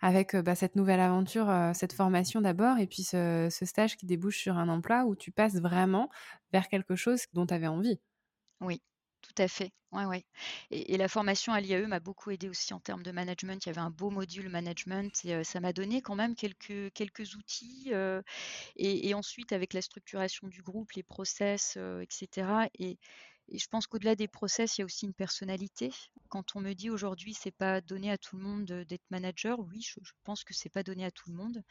avec bah, cette nouvelle aventure, cette formation d'abord et puis ce, ce, stage qui débouche sur un emploi où tu passes vraiment vers quelque chose dont tu avais envie. Oui, tout à fait. Ouais, ouais. Et, la formation à l'IAE m'a beaucoup aidé aussi en termes de management. Il y avait un beau module management et ça m'a donné quand même quelques, quelques outils. et, ensuite, avec la structuration du groupe, les process, etc. Et, je pense qu'au-delà des process, il y a aussi une personnalité. Quand on me dit aujourd'hui, c'est pas donné à tout le monde d'être manager, oui, je, pense que c'est pas donné à tout le monde.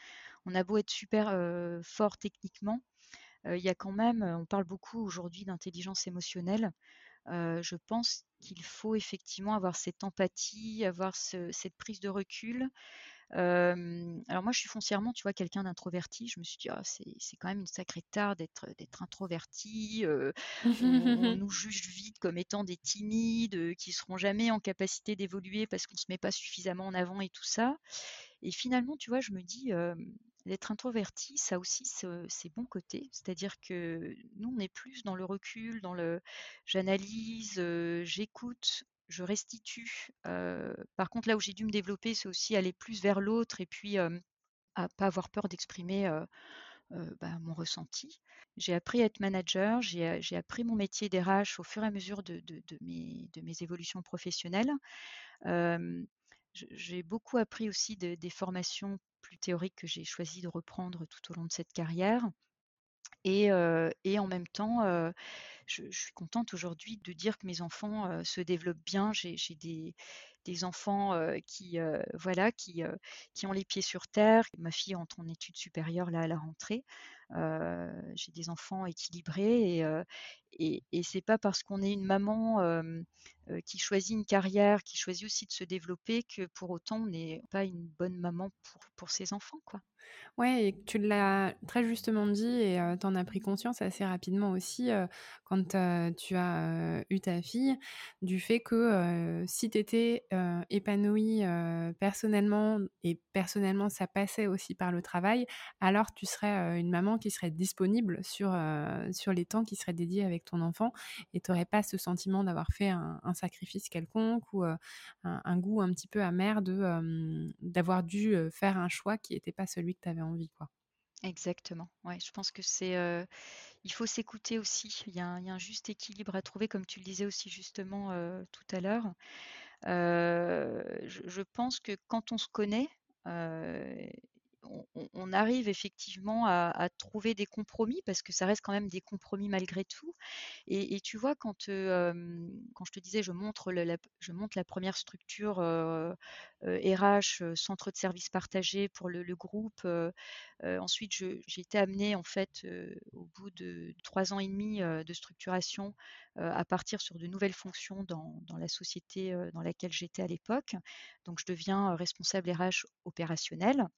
On a beau être super fort techniquement, il y a quand même, on parle beaucoup aujourd'hui d'intelligence émotionnelle je pense qu'il faut effectivement avoir cette empathie, avoir cette prise de recul. Alors moi, je suis foncièrement, tu vois, quelqu'un d'introverti. Je me suis dit, «Ah, c'est quand même une sacrée tare d'être introverti. on, (laughs) nous juge vite comme étant des timides, qui seront jamais en capacité d'évoluer parce qu'on se met pas suffisamment en avant et tout ça. Et finalement, tu vois, je me dis, d'être introverti, ça aussi ses bons côtés. C'est-à-dire que nous, on est plus dans le recul, dans le j'analyse, j'écoute, je restitue. par contre, là où j'ai dû me développer, c'est aussi aller plus vers l'autre et puis à pas avoir peur d'exprimer bah, mon ressenti. J'ai appris à être manager, j'ai appris mon métier d'RH au fur et à mesure de, mes, évolutions professionnelles. j'ai beaucoup appris aussi des formations plus théorique que j'ai choisi de reprendre tout au long de cette carrière. Et en même temps, je, suis contente aujourd'hui de dire que mes enfants se développent bien. J'ai des, enfants qui, voilà, qui, qui ont les pieds sur terre. Ma fille entre en études supérieures là à la rentrée. J'ai des enfants équilibrés et, et, et c'est pas parce qu'on est une maman qui choisit une carrière, qui choisit aussi de se développer, que pour autant on n'est pas une bonne maman pour, pour ses enfants, quoi. Ouais, et tu l'as très justement dit et tu en as pris conscience assez rapidement aussi tu as eu ta fille, du fait que si tu étais épanouie personnellement et personnellement ça passait aussi par le travail, alors tu serais une maman qui serait disponible sur, sur les temps qui seraient dédiés avec ton enfant et tu n'aurais pas ce sentiment d'avoir fait un, sacrifice quelconque ou un, goût un petit peu amer d'avoir dû faire un choix qui n'était pas celui que tu avais envie. Quoi? Exactement. Ouais, je pense que c'est. il faut s'écouter aussi. Il y, a un, juste équilibre à trouver, comme tu le disais aussi justement tout à l'heure. Je, pense que quand on se connaît, on, arrive effectivement à, trouver des compromis parce que ça reste quand même des compromis malgré tout. Et, tu vois, quand, quand je te disais, je, montre la, la première structure RH, centre de services partagés pour le, groupe. ensuite, j'ai été amenée en fait au bout de trois ans et demi de structuration à partir sur de nouvelles fonctions dans, dans la société dans laquelle j'étais à l'époque. Donc, je deviens responsable RH opérationnel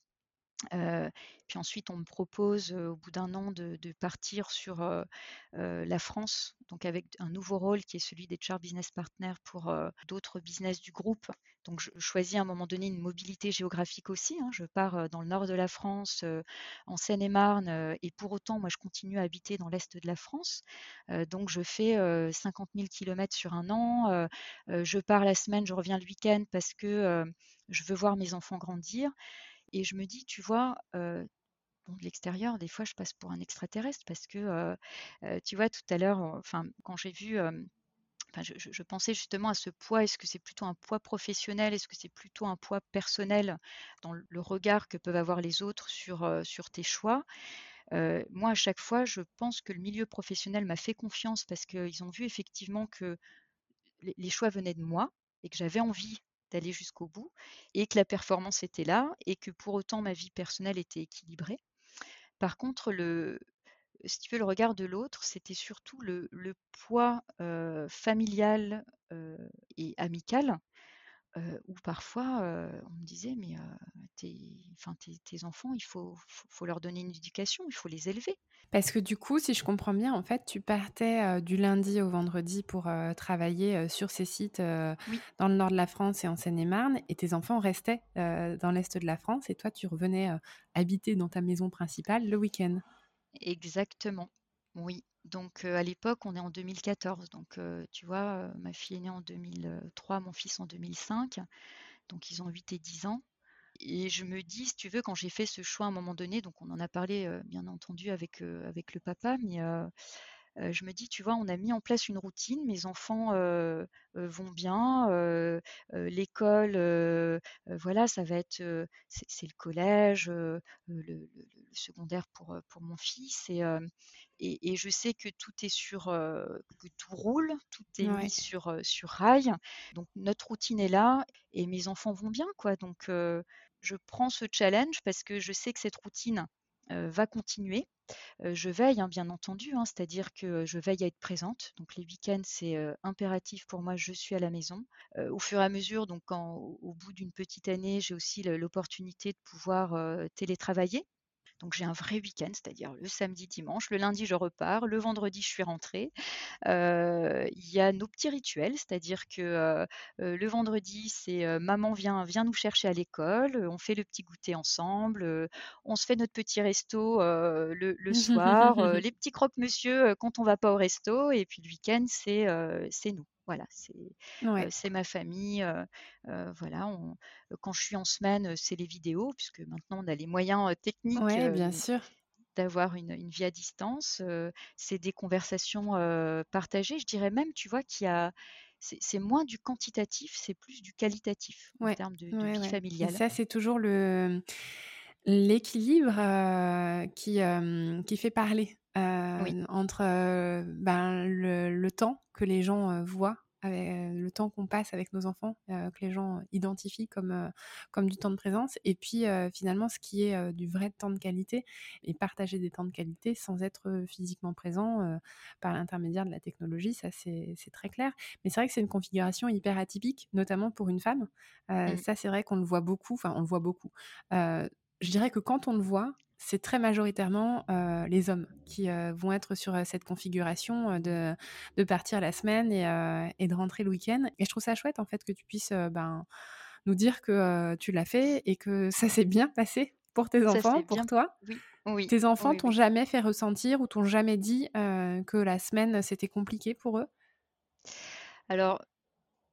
puis ensuite, on me propose au bout d'un an de, partir sur la France, donc avec un nouveau rôle qui est celui des Char Business Partners pour d'autres business du groupe. Donc, je choisis à un moment donné une mobilité géographique aussi. Hein. Je pars dans le nord de la France, en Seine-et-Marne, et pour autant, moi, je continue à habiter dans l'est de la France. donc, je fais 50 000 km sur un an. je pars la semaine, je reviens le week-end parce que je veux voir mes enfants grandir. Et je me dis, tu vois, de l'extérieur, des fois, je passe pour un extraterrestre parce que, tu vois, tout à l'heure, enfin, quand j'ai vu, je, pensais justement à ce poids. Est-ce que c'est plutôt un poids professionnel Est-ce que c'est plutôt un poids personnel dans le regard que peuvent avoir les autres sur, sur tes choix? Moi, à chaque fois, je pense que le milieu professionnel m'a fait confiance parce qu'ils ont vu effectivement que les choix venaient de moi et que j'avais envie d'aller jusqu'au bout et que la performance était là et que pour autant ma vie personnelle était équilibrée. Par contre, le, si tu veux, le regard de l'autre, c'était surtout le, poids familial et amical où parfois on me disait mais tes, tes, enfants, il faut, faut, leur donner une éducation, il faut les élever. Parce que du coup, si je comprends bien, en fait, tu partais du lundi au vendredi pour travailler sur ces sites dans le nord de la France et en Seine-et-Marne, et tes enfants restaient dans l'est de la France, et toi, tu revenais habiter dans ta maison principale le week-end. Exactement, oui. Donc à l'époque, on est en 2014. Donc tu vois, ma fille est née en 2003, mon fils en 2005. Donc ils ont 8 et 10 ans. Et je me dis, si tu veux, quand j'ai fait ce choix à un moment donné, donc on en a parlé bien entendu avec, avec le papa, mais je me dis, tu vois, on a mis en place une routine, mes enfants vont bien, l'école, voilà, ça va être, c'est le collège, le, secondaire pour, pour mon fils, et, et, je sais que tout est sur, que tout roule, tout est mis sur, sur rail, donc notre routine est là, et mes enfants vont bien, quoi, donc je prends ce challenge parce que je sais que cette routine va continuer je veille, hein, bien entendu, hein, c'est-à-dire que je veille à être présente. Donc les week-ends, c'est impératif pour moi, je suis à la maison. au fur et à mesure, donc au bout d'une petite année, j'ai aussi l'opportunité de pouvoir télétravailler. Donc j'ai un vrai week-end, c'est-à-dire le samedi, dimanche. Le lundi, je repars. Le vendredi, je suis rentrée. Il y a nos petits rituels, c'est-à-dire que le vendredi, c'est maman vient, vient nous chercher à l'école. On fait le petit goûter ensemble. on se fait notre petit resto le, soir. (laughs) les petits croque-monsieur quand on va pas au resto. Et puis le week-end, c'est c'est nous. Voilà, c'est ma famille. voilà, quand je suis en semaine, c'est les vidéos, puisque maintenant on a les moyens techniques bien sûr. d'avoir une, vie à distance. c'est des conversations partagées. Je dirais même, tu vois, qu'il y a c'est moins du quantitatif, c'est plus du qualitatif en termes de, vie familiale. ça, c'est toujours le l'équilibre qui, qui fait parler entre ben, le, temps que les gens voient, le temps qu'on passe avec nos enfants, que les gens identifient comme, comme du temps de présence, et puis finalement ce qui est du vrai temps de qualité, et partager des temps de qualité sans être physiquement présent par l'intermédiaire de la technologie, ça c'est très clair. Mais c'est vrai que c'est une configuration hyper atypique, notamment pour une femme. Mmh. Ça c'est vrai qu'on le voit beaucoup, enfin on le voit beaucoup. je dirais que quand on le voit, c'est très majoritairement les hommes qui vont être sur cette configuration de, de, partir la semaine et, de rentrer le week-end. Et je trouve ça chouette en fait que tu puisses ben, nous dire que tu l'as fait et que ça s'est bien passé pour tes enfants, pour toi. Oui. Tes enfants t'ont jamais fait ressentir ou t'ont jamais dit que la semaine c'était compliqué pour eux? Alors,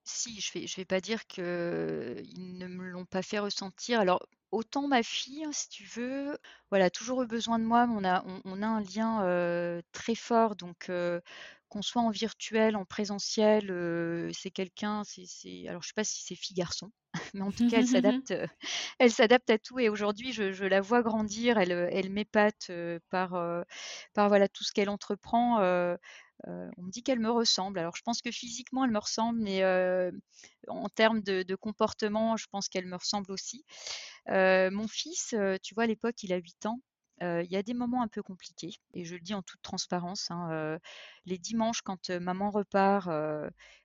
si, je vais, je vais pas dire qu'ils ne me l'ont pas fait ressentir. Alors, autant ma fille, si tu veux, voilà, toujours eu besoin de moi, mais on a, on, a un lien très fort. Donc, qu'on soit en virtuel, en présentiel, c'est quelqu'un, c'est, alors je sais pas si c'est fille-garçon, (laughs) mais en tout cas, elle s'adapte, (laughs) elle s'adapte à tout. Et aujourd'hui, je, la vois grandir. Elle, elle m'épate par, par voilà tout ce qu'elle entreprend. On me dit qu'elle me ressemble. Alors, je pense que physiquement, elle me ressemble, mais en termes de, comportement, je pense qu'elle me ressemble aussi. mon fils, tu vois, à l'époque, il a 8 ans il y a des moments un peu compliqués et je le dis en toute transparence, hein, les dimanches quand, maman repart,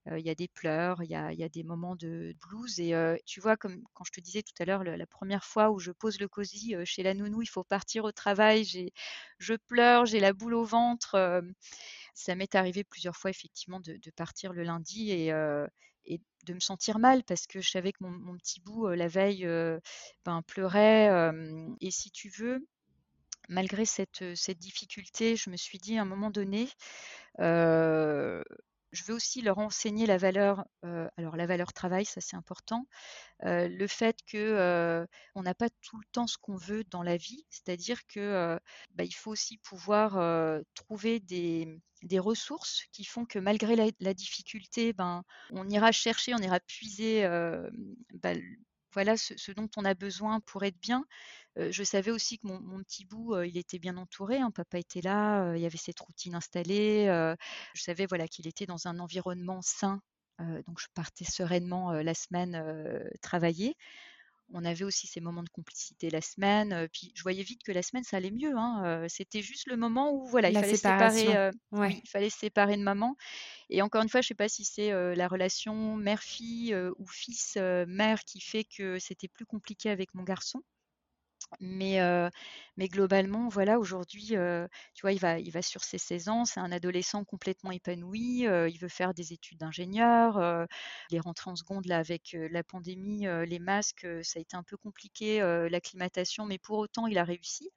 il y a des pleurs, il y a des moments de blues et tu vois comme quand je te disais tout à l'heure la première fois où je pose le cosy, chez la nounou, il faut partir au travail, je pleure, j'ai la boule au ventre, ça m'est arrivé plusieurs fois effectivement de partir le lundi et de me sentir mal parce que je savais que mon petit bout, la veille, ben pleurait, et si tu veux malgré cette, difficulté, je me suis dit à un moment donné, je veux aussi leur enseigner la valeur, alors la valeur travail, ça c'est important, le fait que on n'a pas tout le temps ce qu'on veut dans la vie, c'est-à-dire que bah, il faut aussi pouvoir trouver des, ressources qui font que malgré la, difficulté, ben, on ira chercher, on ira puiser bah, voilà ce, dont on a besoin pour être bien. je savais aussi que mon, petit bout, il était bien entouré. Hein. Papa était là, il y avait cette routine installée. je savais voilà qu'il était dans un environnement sain. donc je partais sereinement la semaine travailler. On avait aussi ces moments de complicité la semaine. puis je voyais vite que la semaine ça allait mieux. Hein, c'était juste le moment où voilà il fallait séparer. il fallait se séparer de maman. Et encore une fois, je ne sais pas si c'est la relation mère-fille ou fils-mère qui fait que c'était plus compliqué avec mon garçon. Mais, mais globalement, voilà, aujourd'hui, tu vois, il va, il va sur ses 16 ans, c'est un adolescent complètement épanoui, il veut faire des études d'ingénieur, il est rentré en seconde là avec la pandémie, les masques, ça a été un peu compliqué, l'acclimatation, mais pour autant, il a réussi.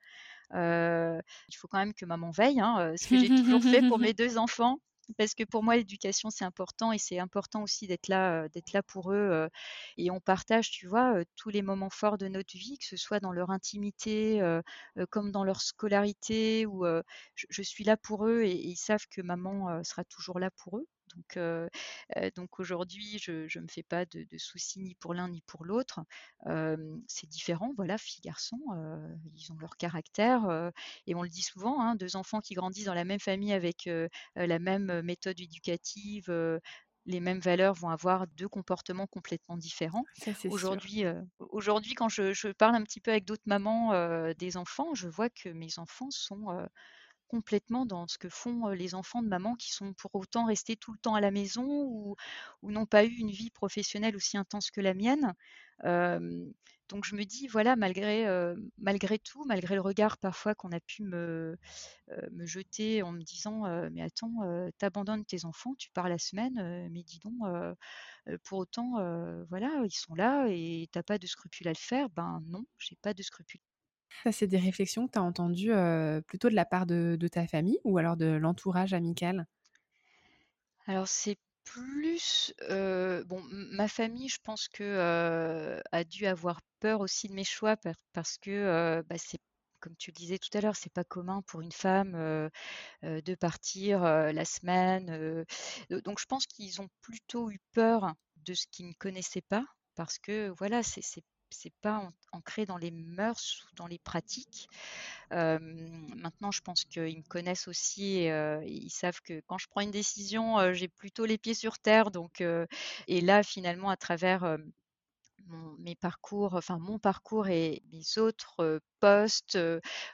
il faut quand même que maman veille, hein, ce que j'ai toujours fait pour mes (laughs) deux enfants parce que pour moi l'éducation c'est important et c'est important aussi d'être là d'être là pour eux et on partage tu vois tous les moments forts de notre vie que ce soit dans leur intimité comme dans leur scolarité ou je, suis là pour eux et ils savent que maman sera toujours là pour eux donc, donc aujourd'hui, je ne me fais pas de, soucis ni pour l'un ni pour l'autre. c'est différent, voilà, filles, garçons, ils ont leur caractère. et on le dit souvent, hein, deux enfants qui grandissent dans la même famille avec la même méthode éducative, les mêmes valeurs vont avoir deux comportements complètement différents. Aujourd'hui, aujourd'hui, quand je, je, parle un petit peu avec d'autres mamans des enfants, je vois que mes enfants sont complètement dans ce que font les enfants de maman qui sont pour autant restés tout le temps à la maison ou, n'ont pas eu une vie professionnelle aussi intense que la mienne. donc je me dis, voilà, malgré, malgré tout, malgré le regard parfois qu'on a pu me, me jeter en me disant, mais attends, t'abandonnes tes enfants, tu pars la semaine, mais dis donc, pour autant, voilà, ils sont là et t'as pas de scrupule à le faire. Ben non, j'ai pas de scrupule ça, c'est des réflexions que tu as entendues plutôt de la part de, ta famille ou alors de l'entourage amical? Alors, c'est plus. bon, ma famille, je pense que a dû avoir peur aussi de mes choix parce que bah. Comme tu le disais tout à l'heure, c'est pas commun pour une femme de partir la semaine. donc, je pense qu'ils ont plutôt eu peur de ce qu'ils ne connaissaient pas parce que voilà, c'est c'est pas ancré dans les mœurs ou dans les pratiques. maintenant, je pense qu'ils me connaissent aussi et ils savent que quand je prends une décision, j'ai plutôt les pieds sur terre. Donc, et là, finalement, à travers mon, mes parcours, enfin mon parcours et mes autres postes,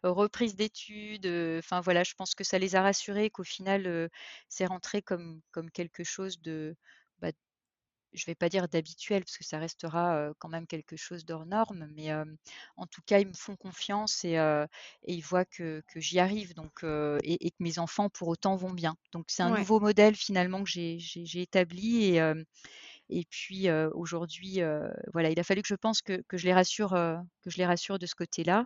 reprises d'études, enfin voilà, je pense que ça les a rassurés qu'au final, c'est rentré comme, comme quelque chose de, je ne vais pas dire d'habituel parce que ça restera quand même quelque chose d'hors norme, mais en tout cas, ils me font confiance et, ils voient que, j'y arrive donc, et, que mes enfants, pour autant, vont bien. Donc, c'est un nouveau modèle finalement que j'ai établi et, et puis aujourd'hui, voilà, il a fallu que je pense que, je les rassure, que je les rassure de ce côté-là.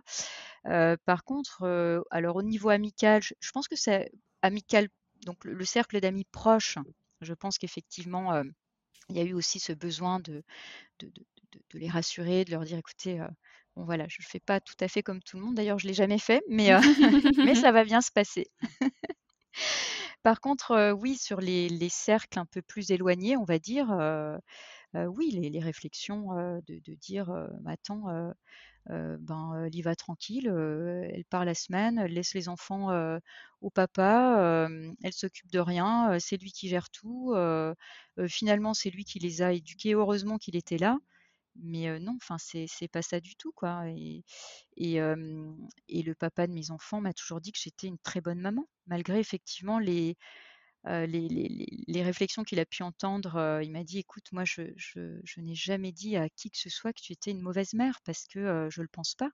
par contre, alors au niveau amical, je, pense que c'est amical, donc le cercle d'amis proches. Je pense qu'effectivement, il y a eu aussi ce besoin de, de, les rassurer, de leur dire écoutez, bon voilà, je ne fais pas tout à fait comme tout le monde, d'ailleurs je ne l'ai jamais fait, mais, (laughs) mais (laughs) ça va bien se passer. (laughs) Par contre, oui, sur les, cercles un peu plus éloignés, on va dire, oui, les réflexions, de dire, «Mais ben, elle y va tranquille, elle part la semaine, elle laisse les enfants, au papa, elle s'occupe de rien, c'est lui qui gère tout, finalement c'est lui qui les a éduqués, heureusement qu'il était là». Mais non, enfin c'est pas ça du tout quoi et et le papa de mes enfants m'a toujours dit que j'étais une très bonne maman, malgré effectivement les, les les réflexions qu'il a pu entendre, il m'a dit: «Écoute, moi je je n'ai jamais dit à qui que ce soit que tu étais une mauvaise mère parce que, je le pense pas.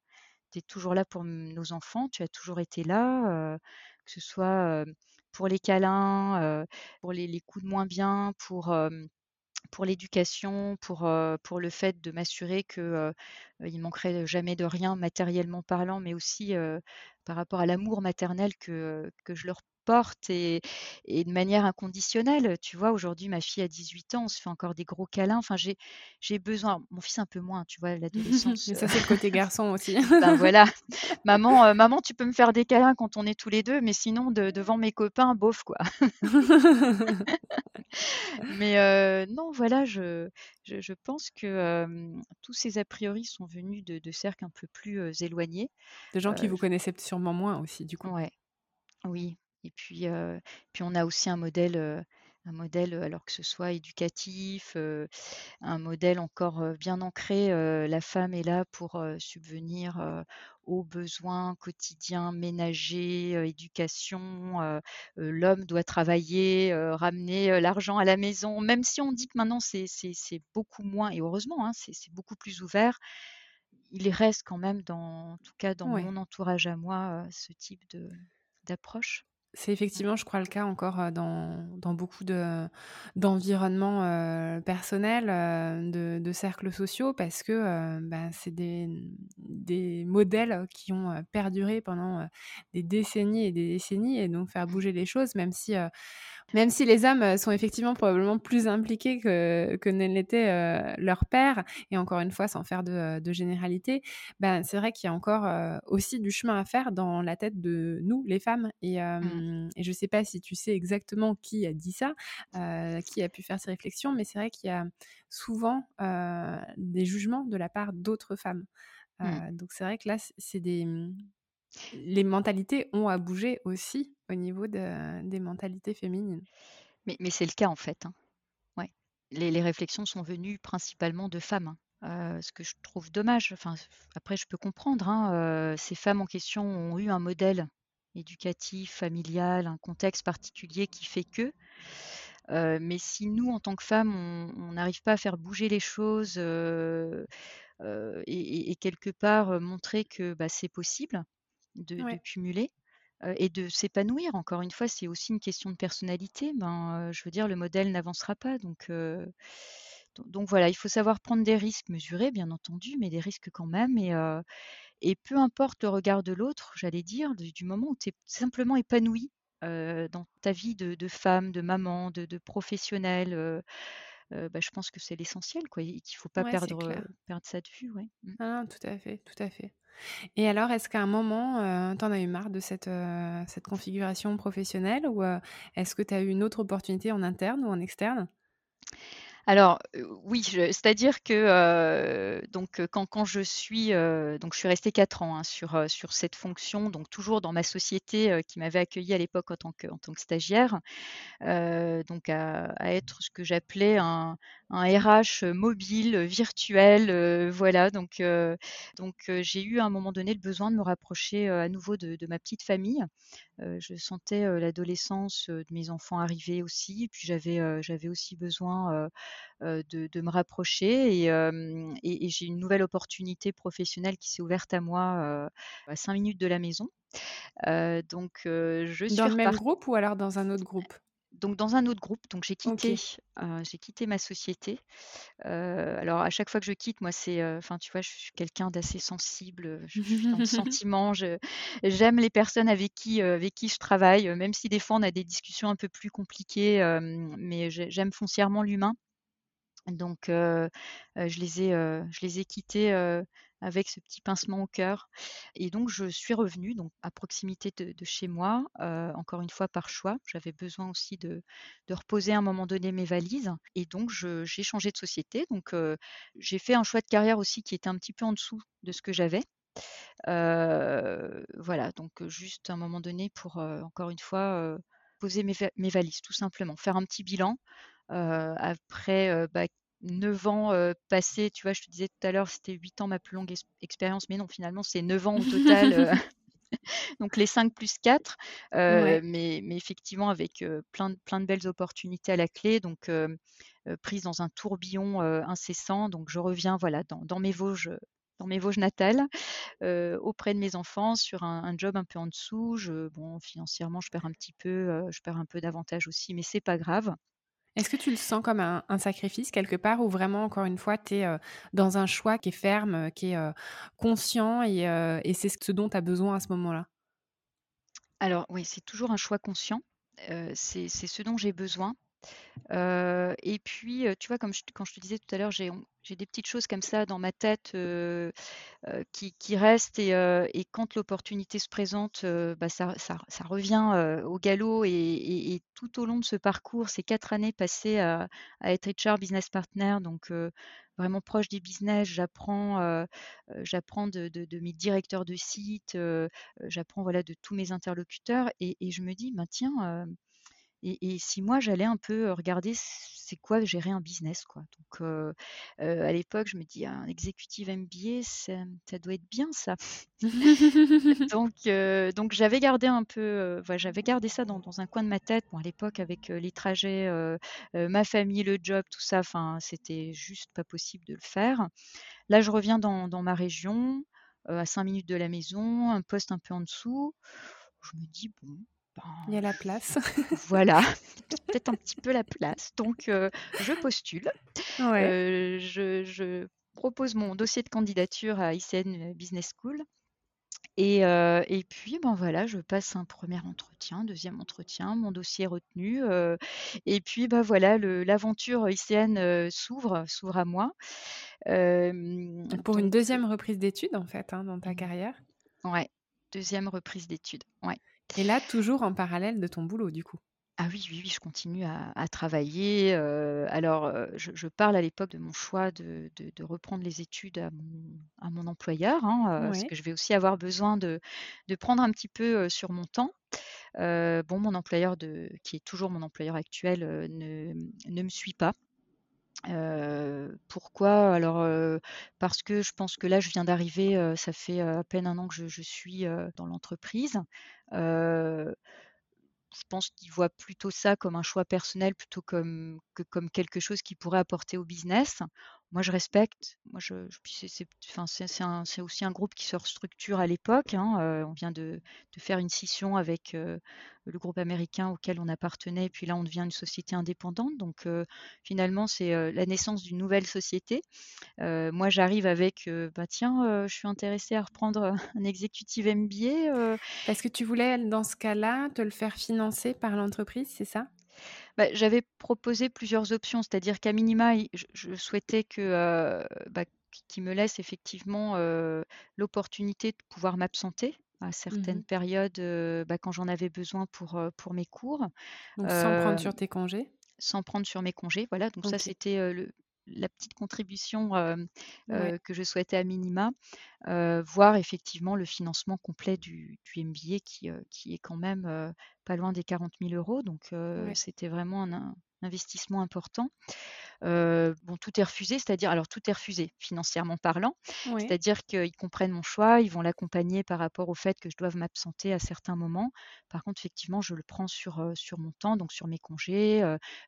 Tu es toujours là pour nos enfants, tu as toujours été là, que ce soit, pour les câlins, pour les coups de moins bien, pour, pour l'éducation, pour, pour le fait de m'assurer que, ne manquerait jamais de rien matériellement parlant, mais aussi, par rapport à l'amour maternel que que je leur porte et et de manière inconditionnelle. Tu vois, aujourd'hui, ma fille a 18 ans, on se fait encore des gros câlins. Enfin, j'ai j'ai besoin mon fils un peu moins, tu vois, (laughs) l'adolescence, Mais ça, c'est le côté garçon aussi. (laughs) ben voilà. Maman, maman, tu peux me faire des câlins quand on est tous les 2, mais sinon de devant mes copains, bof quoi. (laughs) Mais non, voilà, je je je pense que, tous ces a priori sont venus de de cercles un peu plus, éloignés. De gens qui vous connaissaient sûrement moins aussi, du coup? Ouais. Oui et puis, puis on a aussi un modèle, un modèle, alors que ce soit éducatif, un modèle encore, bien ancré, la femme est là pour, subvenir, aux besoins quotidiens ménagers, éducation, l'homme doit travailler, ramener, l'argent à la maison. Même si on dit que maintenant c'est beaucoup moins et heureusement, hein, c'est beaucoup plus ouvert, il reste quand même dans en tout cas dans mon entourage à moi, ce type de d'approche. C'est effectivement, je crois, le cas encore, dans dans beaucoup de d'environnements, heu, personnels, heu, de cercles sociaux parce que, bah, c'est des, des modèles qui ont, perduré pendant, des décennies et des décennies et donc faire bouger les choses, même si, même si les hommes, sont effectivement probablement plus impliqués que que ne l'était, heu, leur père et encore une fois, sans faire de, de généralité, ben, c'est vrai qu'il y a encore, heu, aussi du chemin à faire dans la tête de nous, les femmes et Mmh. et je sais pas si tu sais exactement qui a dit ça, qui a pu faire ces réflexions, mais c'est vrai qu'il y a souvent, des jugements de la part d'autres femmes. Mmh. Donc c'est vrai que là, c'est des, les mentalités ont à bouger aussi au niveau de des mentalités féminines. Mais mais c'est le cas en fait, hein. Ouais. Les les réflexions sont venues principalement de femmes, hein, heu, ce que je trouve dommage. Enfin, après je peux comprendre, hein, heu, ces femmes en question ont eu un modèle éducatif, familial, un contexte particulier qui fait que, heu, mais si nous, en tant que femmes, on n'arrive pas à faire bouger les choses, et quelque part, montrer que, bah, c'est possible de cumuler, et de s'épanouir. Encore une fois, c'est aussi une question de personnalité. Ben, je veux dire le modèle n'avancera pas donc donc voilà, il faut savoir prendre des risques mesurés bien entendu, mais des risques quand même et et peu importe le regard de l'autre, j'allais dire, du moment où tu es simplement épanoui dans ta vie de femme, de maman, de de professionnelle, bah, je pense que c'est l'essentiel quoi et qu'il faut pas Ouais, perdre, perdre ça de vue, ouais. Ah, tout à fait, tout à fait. Et alors, est-ce qu'à un moment, tu en as eu marre de cette, cette configuration professionnelle ou, est-ce que tu as eu une autre opportunité en interne ou en externe? Alors, oui, c'est-à-dire que, donc, quand je suis, restée 4 ans, hein, sur, cette fonction, donc toujours dans ma société, qui m'avait accueillie à l'époque en tant que tant que stagiaire, donc à être ce que j'appelais un un RH, mobile, virtuel, voilà donc donc j'ai eu à un moment donné le besoin de me rapprocher, à nouveau de de ma petite famille. Je sentais, l'adolescence, de mes enfants arriver aussi puis j'avais, aussi besoin, de de me rapprocher et hem et et j'ai une nouvelle opportunité professionnelle qui s'est ouverte à moi, heu, à 5 minutes de la maison. Donc je Dans suis le même groupe ou alors dans un autre groupe? donc dans un autre groupe, donc j'ai quitté, j'ai quitté ma société. Heu, alors à chaque fois que je quitte, moi, c'est, enfin, tu vois, je suis quelqu'un d'assez sensible, je suis dans le (laughs) sentiment, j'aime les personnes avec qui, avec qui je travaille, même si des fois on a des discussions un peu plus compliquées, mais j'ai j'aime foncièrement l'humain. Donc je les ai, je les ai quittés, avec ce petit pincement au cœur. Et donc, je suis revenue donc, à proximité de, chez moi, encore une fois par choix. J'avais besoin aussi de, reposer à un moment donné mes valises. Et donc, j'ai changé de société. Donc, j'ai fait un choix de carrière aussi qui était un petit peu en dessous de ce que j'avais. Voilà, donc juste à un moment donné pour, encore une fois, poser mes, valises, tout simplement. Faire un petit bilan. Après bah, 9 ans passés, tu vois, je te disais tout à l'heure, c'était 8 ans ma plus longue expérience, mais non, finalement, c'est 9 ans au total. (laughs) (laughs) donc les 5 plus 4, mais, mais, effectivement avec plein, de, plein de belles opportunités à la clé, donc prise dans un tourbillon incessant. Donc je reviens voilà, dans, dans mes Vosges dans mes Vosges natales, auprès de mes enfants, sur un, job un peu en dessous. Je, bon, financièrement, je perds un petit peu, je perds un peu d'avantage aussi, mais c'est pas grave. Est-ce que tu le sens comme un, sacrifice quelque part ou vraiment, encore une fois, tu es dans un choix qui est ferme, qui est conscient et, c'est ce dont tu as besoin à ce moment-là? Alors oui, c'est toujours un choix conscient. c'est ce dont j'ai besoin. et puis, tu vois, comme quand je te disais tout à l'heure, j'ai j'ai des petites choses comme ça dans ma tête qui, restent et, quand l'opportunité se présente, bah, ça, revient au galop et, tout au long de ce parcours, ces quatre années passées à, être HR business partner, donc vraiment proche des business, j'apprends, j'apprends de, mes directeurs de site, j'apprends voilà de tous mes interlocuteurs et, je me dis, bah, tiens et, si moi j'allais un peu regarder c'est quoi gérer un business quoi? Donc à l'époque je me dis un exécutif MBA ça, doit être bien ça. (laughs) (laughs) donc donc j'avais gardé un peu j'avais gardé ça dans, un coin de ma tête. Bon à l'époque avec les trajets, ma famille, le job, tout ça, enfin c'était juste pas possible de le faire. Là je reviens dans, dans ma région, à 5 minutes de la maison, un poste un peu en dessous. Je me dis bon il y a la place. voilà, (laughs) (laughs) peut-être un petit peu la place. Donc, euh, je postule. Euh, je, propose mon dossier de candidature à ICN Business School. Et, euh, et, puis, ben voilà, je passe un premier entretien, deuxième entretien, mon dossier est retenu. et puis, ben voilà, l'aventure ICN s'ouvre, s'ouvre à moi. Pour une deuxième reprise d'études, en fait, hein, dans ta carrière Ouais, deuxième reprise d'études, ouais. Et là, toujours en parallèle de ton boulot, du coup ah oui, oui, oui, je continue à, travailler. alors, je, parle à l'époque de mon choix de, reprendre les études à mon, employeur, hein, parce que je vais aussi avoir besoin de, prendre un petit peu sur mon temps. bon, mon employeur, de, qui est toujours mon employeur actuel, ne, ne me suit pas pourquoi? Alors, parce que je pense que là, je viens d'arriver, ça fait, à peine un an que je suis, dans l'entreprise. Je pense qu'il voit plutôt ça comme un choix personnel plutôt comme que comme quelque chose qui pourrait apporter au business. Moi, je respecte. Moi, c'est, aussi un groupe qui se restructure à l'époque. Hein, on vient de, faire une scission avec le groupe américain auquel on appartenait, et puis là, on devient une société indépendante. Donc, finalement, c'est la naissance d'une nouvelle société. moi, j'arrive avec, bah tiens, je suis intéressée à reprendre (laughs) un exécutif MBA. Est-ce que tu voulais, dans ce cas-là, te le faire financer par l'entreprise, c'est ça? Bah, j'avais proposé plusieurs options, c'est-à-dire qu'à minima, je, souhaitais que, bah, qu'il me laisse effectivement l'opportunité de pouvoir m'absenter à certaines mmh périodes bah, quand j'en avais besoin pour, pour mes cours. Donc sans prendre sur tes congés? Sans prendre sur mes congés, voilà. Donc ça, c'était le, la petite contribution que je souhaitais à minima, voir effectivement le financement complet du, du MBA qui, qui, est quand même pas loin des 40 000 euros. Donc c'était vraiment un, investissement important. bon, tout est refusé, c'est-à-dire, alors tout est refusé financièrement parlant, c'est-à-dire qu'ils comprennent mon choix, ils vont l'accompagner par rapport au fait que je doive m'absenter à certains moments. Par contre, effectivement, je le prends sur, sur mon temps, donc sur mes congés,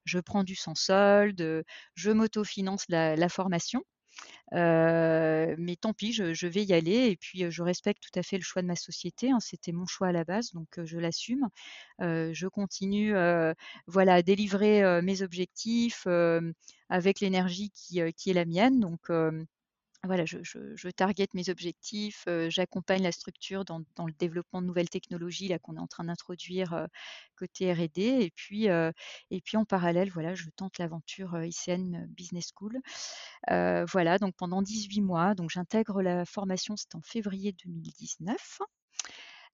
je prends du sans solde, je m'autofinance la, la formation mais tant pis, je, vais y aller et puis je respecte tout à fait le choix de ma société. Hein. C'était mon choix à la base, donc je l'assume. je continue, voilà, à délivrer mes objectifs avec l'énergie qui, est la mienne. Donc voilà, je target mes objectifs, heu, j'accompagne la structure dans le développement de nouvelles technologies là qu'on est en train d'introduire, heu, côté R&D et puis, heu et en parallèle, voilà, je tente l'aventure, ICN Business School. Voilà, donc pendant 18 mois, donc j'intègre la formation, c'était en février 2019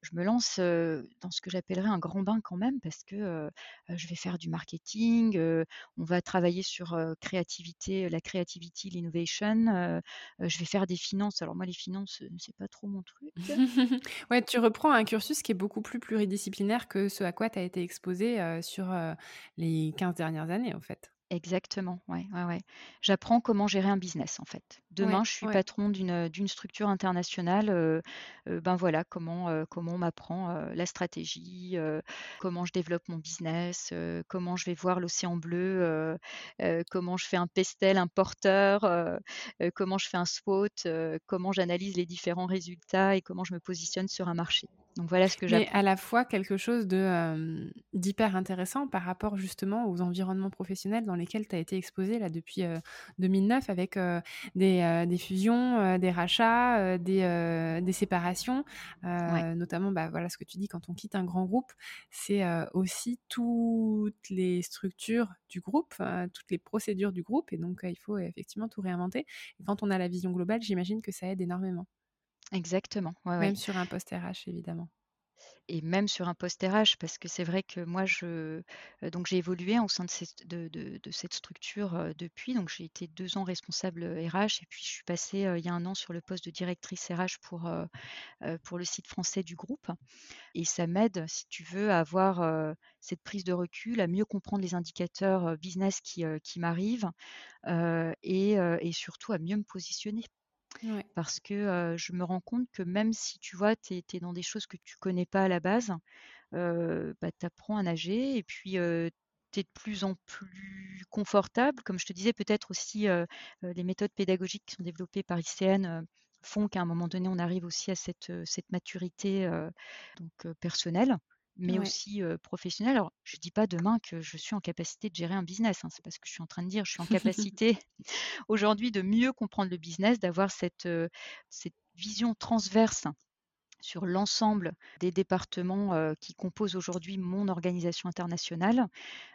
je me lance, dans ce que j'appellerais un grand bain quand même parce que, je vais faire du marketing, on va travailler sur, créativité, la creativity, l'innovation, je vais faire des finances. Alors moi les finances, c'est pas trop mon truc. (laughs) Ouais, tu reprends un cursus qui est beaucoup plus pluridisciplinaire que ce à quoi tu as été exposée, heu, sur, les 15 dernières années, en fait. Exactement, ouais, ouais, ouais. J'apprends comment gérer un business, en fait. Ouais, Demain, je suis ouais. patron d'une, d'une structure internationale, heu heu, ben, voilà comment, heu, comment on m'apprend, heu, la stratégie, heu, comment je développe mon business, heu, comment je vais voir l'océan bleu, heu heu, comment je fais un pestel, un porteur, heu heu, comment je fais un SWOT, heu, comment j'analyse les différents résultats et comment je me positionne sur un marché. Donc voilà ce que Mais j'apprends. à la fois quelque chose de, hem, d'hyper intéressant par rapport justement aux environnements professionnels dans lesquels tu as été exposée là depuis, heu, 2009 avec, heu, des, fusions, des rachats, des, séparations, Ouais, notamment, bah, voilà ce que tu dis quand on quitte un grand groupe, c'est, aussi toutes les structures du groupe, toutes les procédures du groupe et donc, il faut effectivement tout réinventer. Et quand on a la vision globale, j'imagine que ça aide énormément, exactement, ouais, ouais. même sur un poste RH évidemment. Et même sur un poste RH, parce que c'est vrai que moi je donc j'ai évolué au sein de cette de de de cette structure, depuis. Donc j'ai été 2 ans responsable, RH et puis je suis passée, il y a un an sur le poste de directrice RH pour, pour le site français du groupe et ça m'aide, si tu veux, à avoir, cette prise de recul, à mieux comprendre les indicateurs, business qui, qui m'arrivent, et et surtout à mieux me positionner. Parce que, je me rends compte que même si, tu vois, tu es dans des choses que tu connais pas à la base, bah, tu apprends à nager et puis, tu es de plus en plus confortable. Comme je te disais, peut-être aussi, les méthodes pédagogiques qui sont développées par ICN, font qu'à un moment donné, on arrive aussi à cette, cette maturité, donc personnelle, mais Ouais. aussi, professionnelle. Alors, je dis pas demain que je suis en capacité de gérer un business, hein, c'est pas ce que je suis en train de dire. Je suis en (laughs) capacité (laughs) aujourd'hui de mieux comprendre le business, d'avoir cette, cette vision transverse sur l'ensemble des départements, qui composent aujourd'hui mon organisation internationale.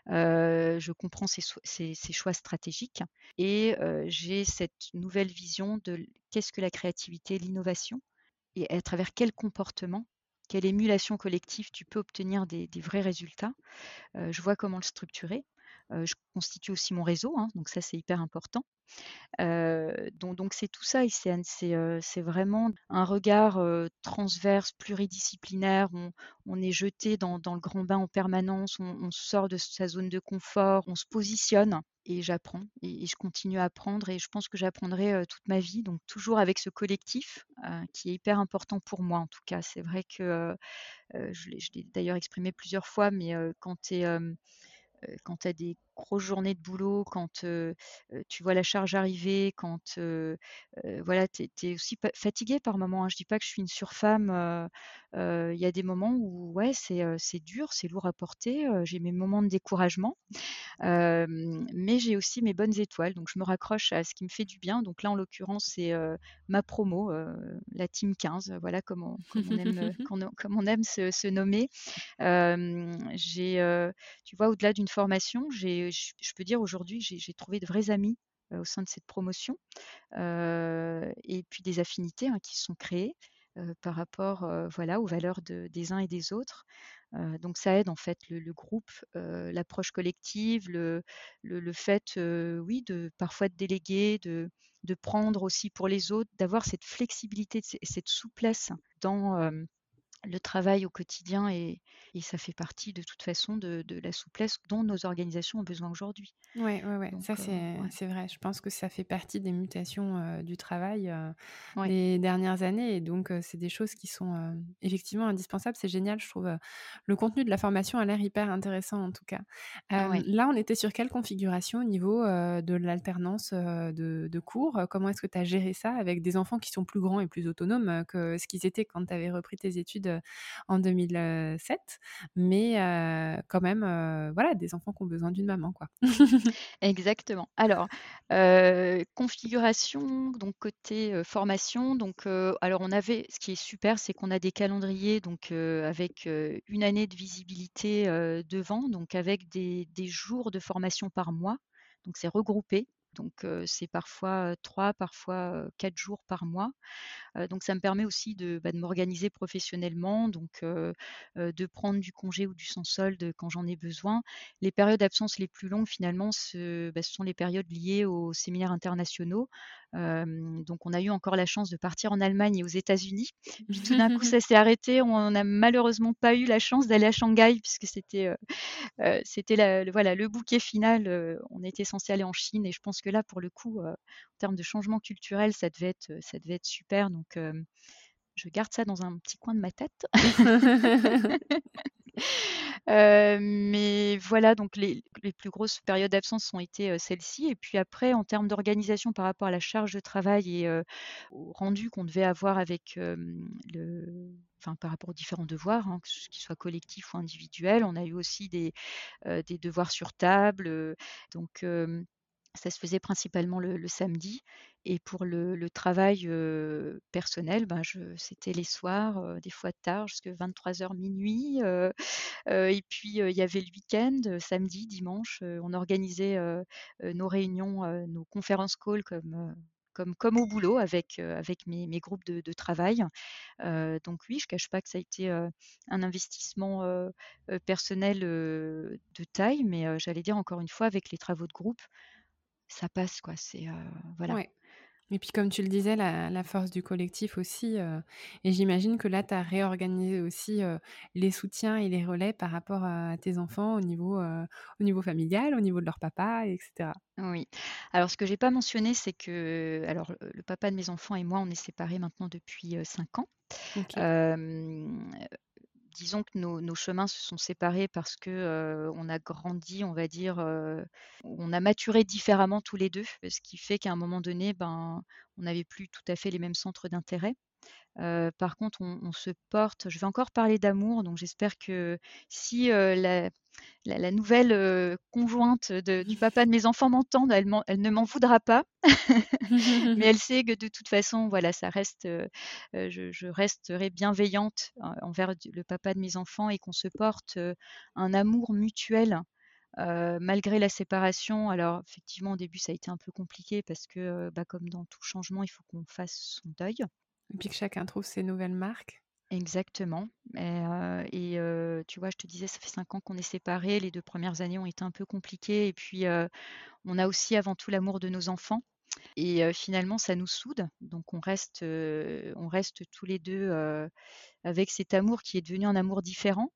Je comprends ses ses choix stratégiques et j'ai cette nouvelle vision de qu'est-ce que la créativité, l'innovation et à travers quel comportement, quelle émulation collective tu peux obtenir des vrais résultats. Heu, je vois comment le structurer. Heu, je constitue aussi mon réseau, hein, donc ça c'est hyper important. Heu, donc c'est tout ça ICN, c'est, heu, c'est vraiment un regard, heu, transverse, pluridisciplinaire. On est jeté dans le grand bain en permanence, on sort de sa zone de confort, on se positionne et j'apprends et je continue à apprendre et je pense que j'apprendrai, toute ma vie, donc toujours avec ce collectif, qui est hyper important pour moi en tout cas. C'est vrai que, je l'ai je l'ai d'ailleurs exprimé plusieurs fois, mais, quand tu es, quand tu as des grosses journées de boulot, quand, heu heu, tu vois la charge arriver, quand, voilà, tu es aussi pa fatiguée par moments, hein. Je dis pas que je suis une surfemme, il y a des moments où ouais, c'est, dur, c'est lourd à porter, j'ai mes moments de découragement. Mais j'ai aussi mes bonnes étoiles, donc je me raccroche à ce qui me fait du bien. Donc là, en l'occurrence, c'est, ma promo, la team 15, voilà comme on comme on aime, heu, (laughs) qu'on comme on aime se se nommer. J'ai, tu vois, au-delà d'une formation, je peux dire aujourd'hui, j'ai trouvé de vrais amis, au sein de cette promotion, et puis des affinités, hein, qui sont créées, par rapport, voilà, aux valeurs de des uns et des autres. Donc ça aide en fait le groupe, l'approche collective, le le le fait, oui, de parfois de déléguer, de de prendre aussi pour les autres, d'avoir cette flexibilité, cette souplesse dans, le travail au quotidien et et ça fait partie de toute façon de de la souplesse dont nos organisations ont besoin aujourd'hui. Ouais, ouais, ouais, ça heu, c'est ouais, vrai. Je pense que ça fait partie des mutations, du travail, ouais, des dernières années et donc c'est des choses qui sont, effectivement indispensables. C'est génial, je trouve, le contenu de la formation a l'air hyper intéressant en tout cas. Là, on était sur quelle configuration au niveau, de l'alternance, de de cours? Comment est-ce que tu as géré ça avec des enfants qui sont plus grands et plus autonomes, que ce qu'ils étaient quand tu avais repris tes études, en 2007, mais quand même, voilà, des enfants qui ont besoin d'une maman, quoi. (laughs) Exactement. Alors, configuration, donc côté, formation, donc alors on avait ce qui est super, c'est qu'on a des calendriers donc avec, une année de visibilité, devant, donc avec des des jours de formation par mois, donc c'est regroupé. Donc c'est parfois, 3, parfois, 4 jours par mois. donc ça me permet aussi de, bah, m'organiser professionnellement, donc de prendre du congé ou du sans solde quand j'en ai besoin. Les périodes d'absence les plus longues finalement ce, bah, ce sont les périodes liées aux séminaires internationaux. Donc on a eu encore la chance de partir en Allemagne et aux États-Unis. Puis tout d'un coup (laughs) ça s'est arrêté. On n'a malheureusement pas eu la chance d'aller à Shanghai puisque c'était c'était le, voilà, le bouquet final. on était censé aller en Chine et je pense que là pour le coup en termes de changement culturel ça devait être, ça devait être super. Donc je garde ça dans un petit coin de ma tête. (laughs) (laughs) mais voilà, donc les, plus grosses périodes d'absence ont été celles-ci. Et puis après, en termes d'organisation par rapport à la charge de travail et au rendu qu'on devait avoir avec le, enfin par rapport aux différents devoirs, hein, qu'ils soient collectifs ou individuels, on a eu aussi des, des devoirs sur table. donc ça se faisait principalement le, samedi. Et pour le, travail personnel, ben c'était les soirs, des fois tard, jusqu'à 23h, minuit. et puis, il y avait le week-end, samedi, dimanche. on organisait nos réunions, nos conférences calls comme, comme, au boulot avec, avec mes, groupes de travail. donc oui, je ne cache pas que ça a été un investissement personnel de taille, mais j'allais dire encore une fois, avec les travaux de groupe, ça passe, quoi. C'est voilà. Ouais. Et puis comme tu le disais, la, force du collectif aussi. et j'imagine que là, tu as réorganisé aussi les soutiens et les relais par rapport à tes enfants au niveau, au niveau familial, au niveau de leur papa, etc. Oui. Alors ce que j'ai pas mentionné, c'est que alors le papa de mes enfants et moi, on est séparés maintenant depuis 5 ans disons que nos, chemins se sont séparés parce que on a grandi, on va dire, on a maturé différemment tous les deux, ce qui fait qu'à un moment donné, ben, on n'avait plus tout à fait les mêmes centres d'intérêt. Par contre, on, se porte. Je vais encore parler d'amour, donc j'espère que si la, la, nouvelle conjointe du papa de mes enfants m'entend, elle, elle, ne m'en voudra pas, (laughs) mais (laughs) elle sait que de toute façon, voilà, ça reste, je, resterai bienveillante envers le papa de mes enfants et qu'on se porte un amour mutuel. malgré la séparation, alors effectivement au début ça a été un peu compliqué parce que bah, comme dans tout changement, il faut qu'on fasse son deuil. Et puis que chacun trouve ses nouvelles marques. Exactement. Et, tu vois, je te disais, ça fait cinq ans qu'on est séparés. Les deux premières années ont été un peu compliquées. Et puis, on a aussi avant tout l'amour de nos enfants. Et finalement, ça nous soude. Donc, on reste, on reste tous les deux avec cet amour qui est devenu un amour différent.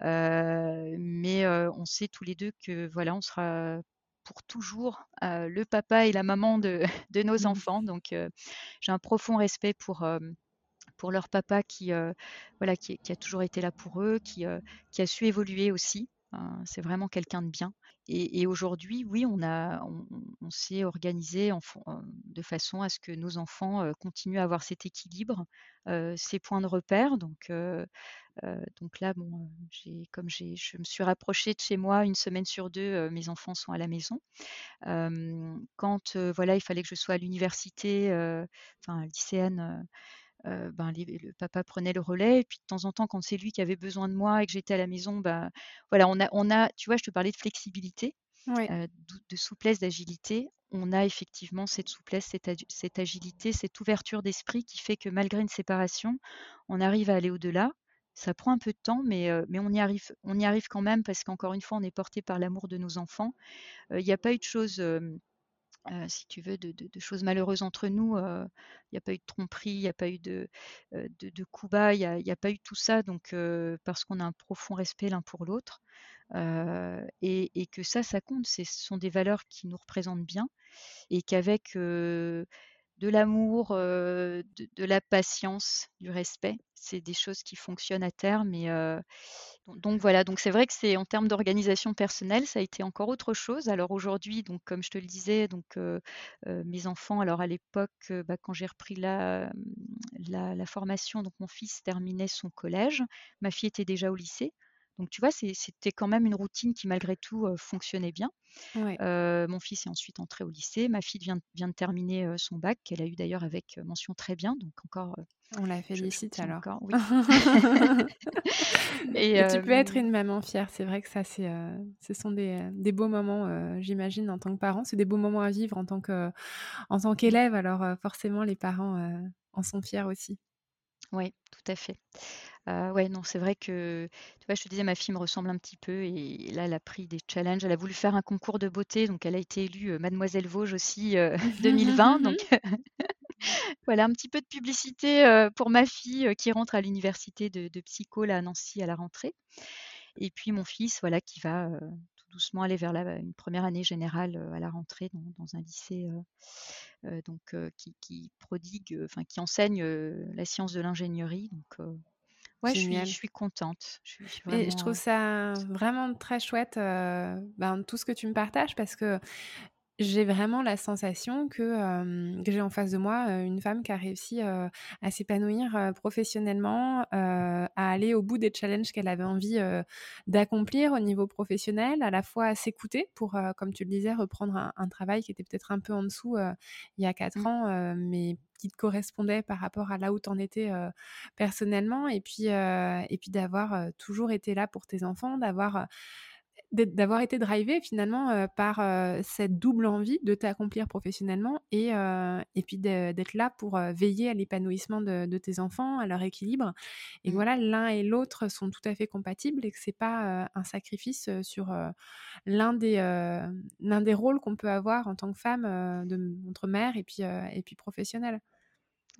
mais on sait tous les deux que voilà, on sera pour toujours le papa et la maman de, (laughs) de nos mmh. enfants. Donc, j'ai un profond respect pour pour leur papa qui, euh, voilà, qui, a toujours été là pour eux, qui, euh, qui a su évoluer aussi. Hein, c'est vraiment quelqu'un de bien. Et, aujourd'hui, oui, on, a, on, s'est organisé de façon à ce que nos enfants euh, continuent à avoir cet équilibre, ces points de repère. Donc, donc là, bon, comme je me suis rapprochée de chez moi une semaine sur deux, mes enfants sont à la maison. quand voilà, il fallait que je sois à l'université, enfin lycéenne ben, le papa prenait le relais. Et puis de temps en temps, quand c'est lui qui avait besoin de moi et que j'étais à la maison, ben, voilà, on a, on a, tu vois, je te parlais de flexibilité, de, souplesse, d'agilité. On a effectivement cette souplesse, cette, agilité, cette ouverture d'esprit qui fait que malgré une séparation, on arrive à aller au-delà. Ça prend un peu de temps, mais, mais on, y arrive, on y arrive quand même parce qu'encore une fois, on est porté par l'amour de nos enfants. Il n'y a pas eu de choses si tu veux, de, choses malheureuses entre nous. Il n'y a pas eu de tromperie, il n'y a pas eu de, de, coups bas, il n'y a, pas eu tout ça, donc parce qu'on a un profond respect l'un pour l'autre. Et, que ça, ça compte. Ce sont des valeurs qui nous représentent bien et qu'avec de l'amour, de, la patience, du respect. C'est des choses qui fonctionnent à terme. Et, donc voilà, donc c'est vrai que c'est en termes d'organisation personnelle, ça a été encore autre chose. Alors aujourd'hui, donc comme je te le disais, donc mes enfants, alors à l'époque, bah, quand j'ai repris la, la, la, formation, donc mon fils terminait son collège, ma fille était déjà au lycée. Donc tu vois, c'était quand même une routine qui malgré tout fonctionnait bien. mon fils est ensuite entré au lycée. Ma fille vient, vient de terminer son bac, qu'elle a eu d'ailleurs avec mention très bien. Donc encore. On la félicite alors. (laughs) (laughs) et, tu peux être une maman fière. C'est vrai que ça, c'est, ce sont des, des beaux moments, j'imagine, en tant que parent. C'est des beaux moments à vivre en tant, que, en tant qu'élève. Alors forcément, les parents en sont fiers aussi. Oui, tout à fait. Ouais, non, c'est vrai que, tu vois, je te disais, ma fille me ressemble un petit peu et là, elle a pris des challenges. Elle a voulu faire un concours de beauté, donc elle a été élue Mademoiselle Vosges aussi 2020. Euh, (laughs) (laughs) donc (laughs) voilà, un petit peu de publicité pour ma fille qui rentre à l'université de, psycho là, à Nancy à la rentrée. Et puis mon fils, voilà, qui va tout doucement aller vers la, une première année générale à la rentrée dans, un lycée donc qui, qui, prodigue, enfin qui enseigne la science de l'ingénierie. Donc Ouais, je suis, je suis contente. Je, Et je trouve ça vraiment très chouette, ben, tout ce que tu me partages, parce que j'ai vraiment la sensation que, que j'ai en face de moi une femme qui a réussi à s'épanouir professionnellement, à aller au bout des challenges qu'elle avait envie d'accomplir au niveau professionnel, à la fois à s'écouter pour, comme tu le disais, reprendre un, travail qui était peut-être un peu en dessous il y a quatre mmh. ans, mais qui te correspondait par rapport à là où tu en étais personnellement, et puis, et puis d'avoir toujours été là pour tes enfants, d'avoir d'avoir été drivé finalement par cette double envie de t'accomplir professionnellement et, et puis d'être là pour veiller à l'épanouissement de, tes enfants, à leur équilibre. Et mmh. voilà, l'un et l'autre sont tout à fait compatibles et que c'est pas un sacrifice sur l'un des, l'un des rôles qu'on peut avoir en tant que femme de, entre mère et puis, et puis professionnelle.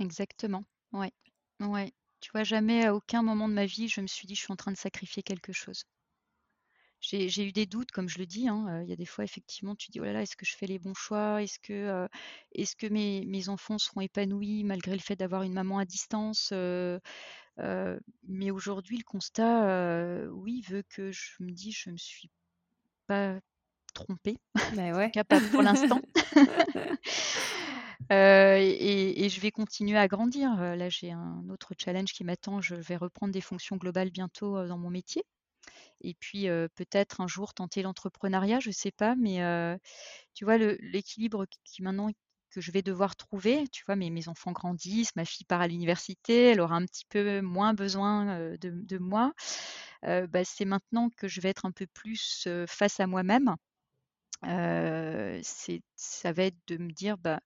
Exactement, ouais. ouais. Tu vois, jamais à aucun moment de ma vie, je me suis dit, je suis en train de sacrifier quelque chose j'ai eu des doutes, comme je le dis. Hein, il y a des fois, effectivement, tu dis, oh là là, est-ce que je fais les bons choix? Est-ce que, que mes, mes, enfants seront épanouis malgré le fait d'avoir une maman à distance Mais aujourd'hui, le constat, oui, veut que je me dis, je me suis pas trompée. Bah ouais. capable pour l'instant. (laughs) (laughs) et, et, je vais continuer à grandir. Là, j'ai un autre challenge qui m'attend. Je vais reprendre des fonctions globales bientôt dans mon métier et puis peut-être un jour tenter l'entrepreneuriat, je ne sais pas, mais tu vois, l'équilibre qui maintenant que je vais devoir trouver, tu vois, mes, mes enfants grandissent, ma fille part à l'université, elle aura un petit peu moins besoin de, moi, bah, c'est maintenant que je vais être un peu plus face à moi-même. ça va être de me dire, bah,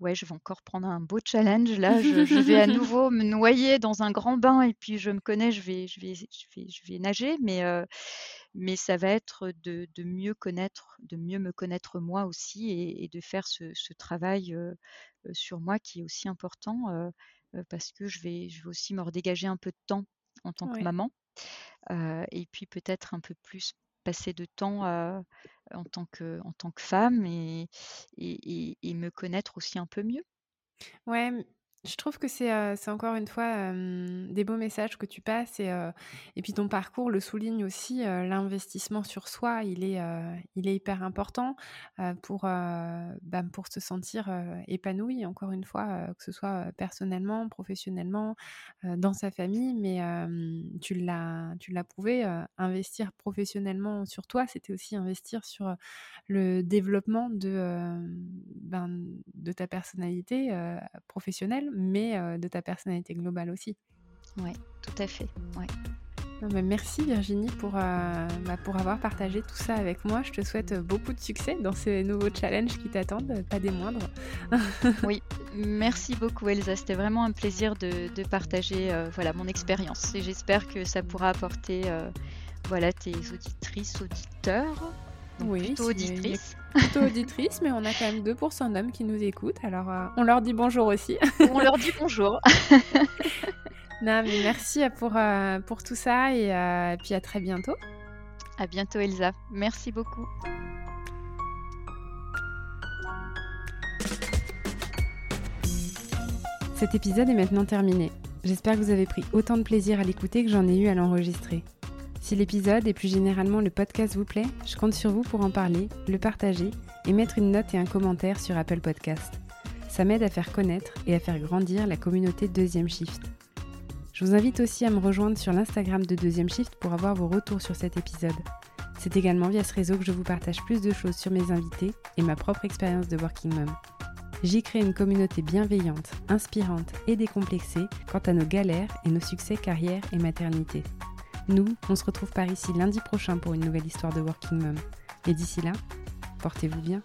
ouais, je vais encore prendre un beau challenge. Là, je, vais à (laughs) nouveau me noyer dans un grand bain et puis je me connais, je vais, je vais, je vais, nager, mais, mais ça va être de, mieux connaître, de mieux me connaître moi aussi et, de faire ce, travail sur moi qui est aussi important parce que je vais, je vais aussi me redégager un peu de temps en tant que maman. et puis peut-être un peu plus passer de temps en, tant que, en tant que femme et, me connaître aussi un peu mieux. Je trouve que c'est encore une fois des beaux messages que tu passes et, puis ton parcours le souligne aussi. L'investissement sur soi, il est, il est hyper important pour, bah, pour se sentir épanoui, encore une fois, que ce soit personnellement, professionnellement, dans sa famille. Mais tu l'as prouvé, investir professionnellement sur toi, c'était aussi investir sur le développement de, ben, de ta personnalité professionnelle mais de ta personnalité globale aussi. Oui, tout à fait. Ouais. merci Virginie pour, bah, pour avoir partagé tout ça avec moi. Je te souhaite beaucoup de succès dans ces nouveaux challenges qui t'attendent, pas des moindres. (laughs) oui, merci beaucoup Elsa. C'était vraiment un plaisir de, de partager voilà, mon expérience et j'espère que ça pourra apporter voilà, tes auditrices, auditeurs oui, plutôt auditrice. Plutôt auditrice, mais on a quand même 2% d'hommes qui nous écoutent, alors euh, on leur dit bonjour aussi. on leur dit bonjour. (laughs) non, mais merci pour, euh, pour tout ça et euh, puis à très bientôt. À bientôt Elsa, merci beaucoup. Cet épisode est maintenant terminé. J'espère que vous avez pris autant de plaisir à l'écouter que j'en ai eu à l'enregistrer. Si l'épisode et plus généralement le podcast vous plaît, je compte sur vous pour en parler, le partager et mettre une note et un commentaire sur Apple Podcast. Ça m'aide à faire connaître et à faire grandir la communauté Deuxième Shift. Je vous invite aussi à me rejoindre sur l'Instagram de Deuxième Shift pour avoir vos retours sur cet épisode. C'est également via ce réseau que je vous partage plus de choses sur mes invités et ma propre expérience de Working Mom. J'y crée une communauté bienveillante, inspirante et décomplexée quant à nos galères et nos succès carrière et maternité. Nous, on se retrouve par ici lundi prochain pour une nouvelle histoire de Working Mom. Et d'ici là, portez-vous bien.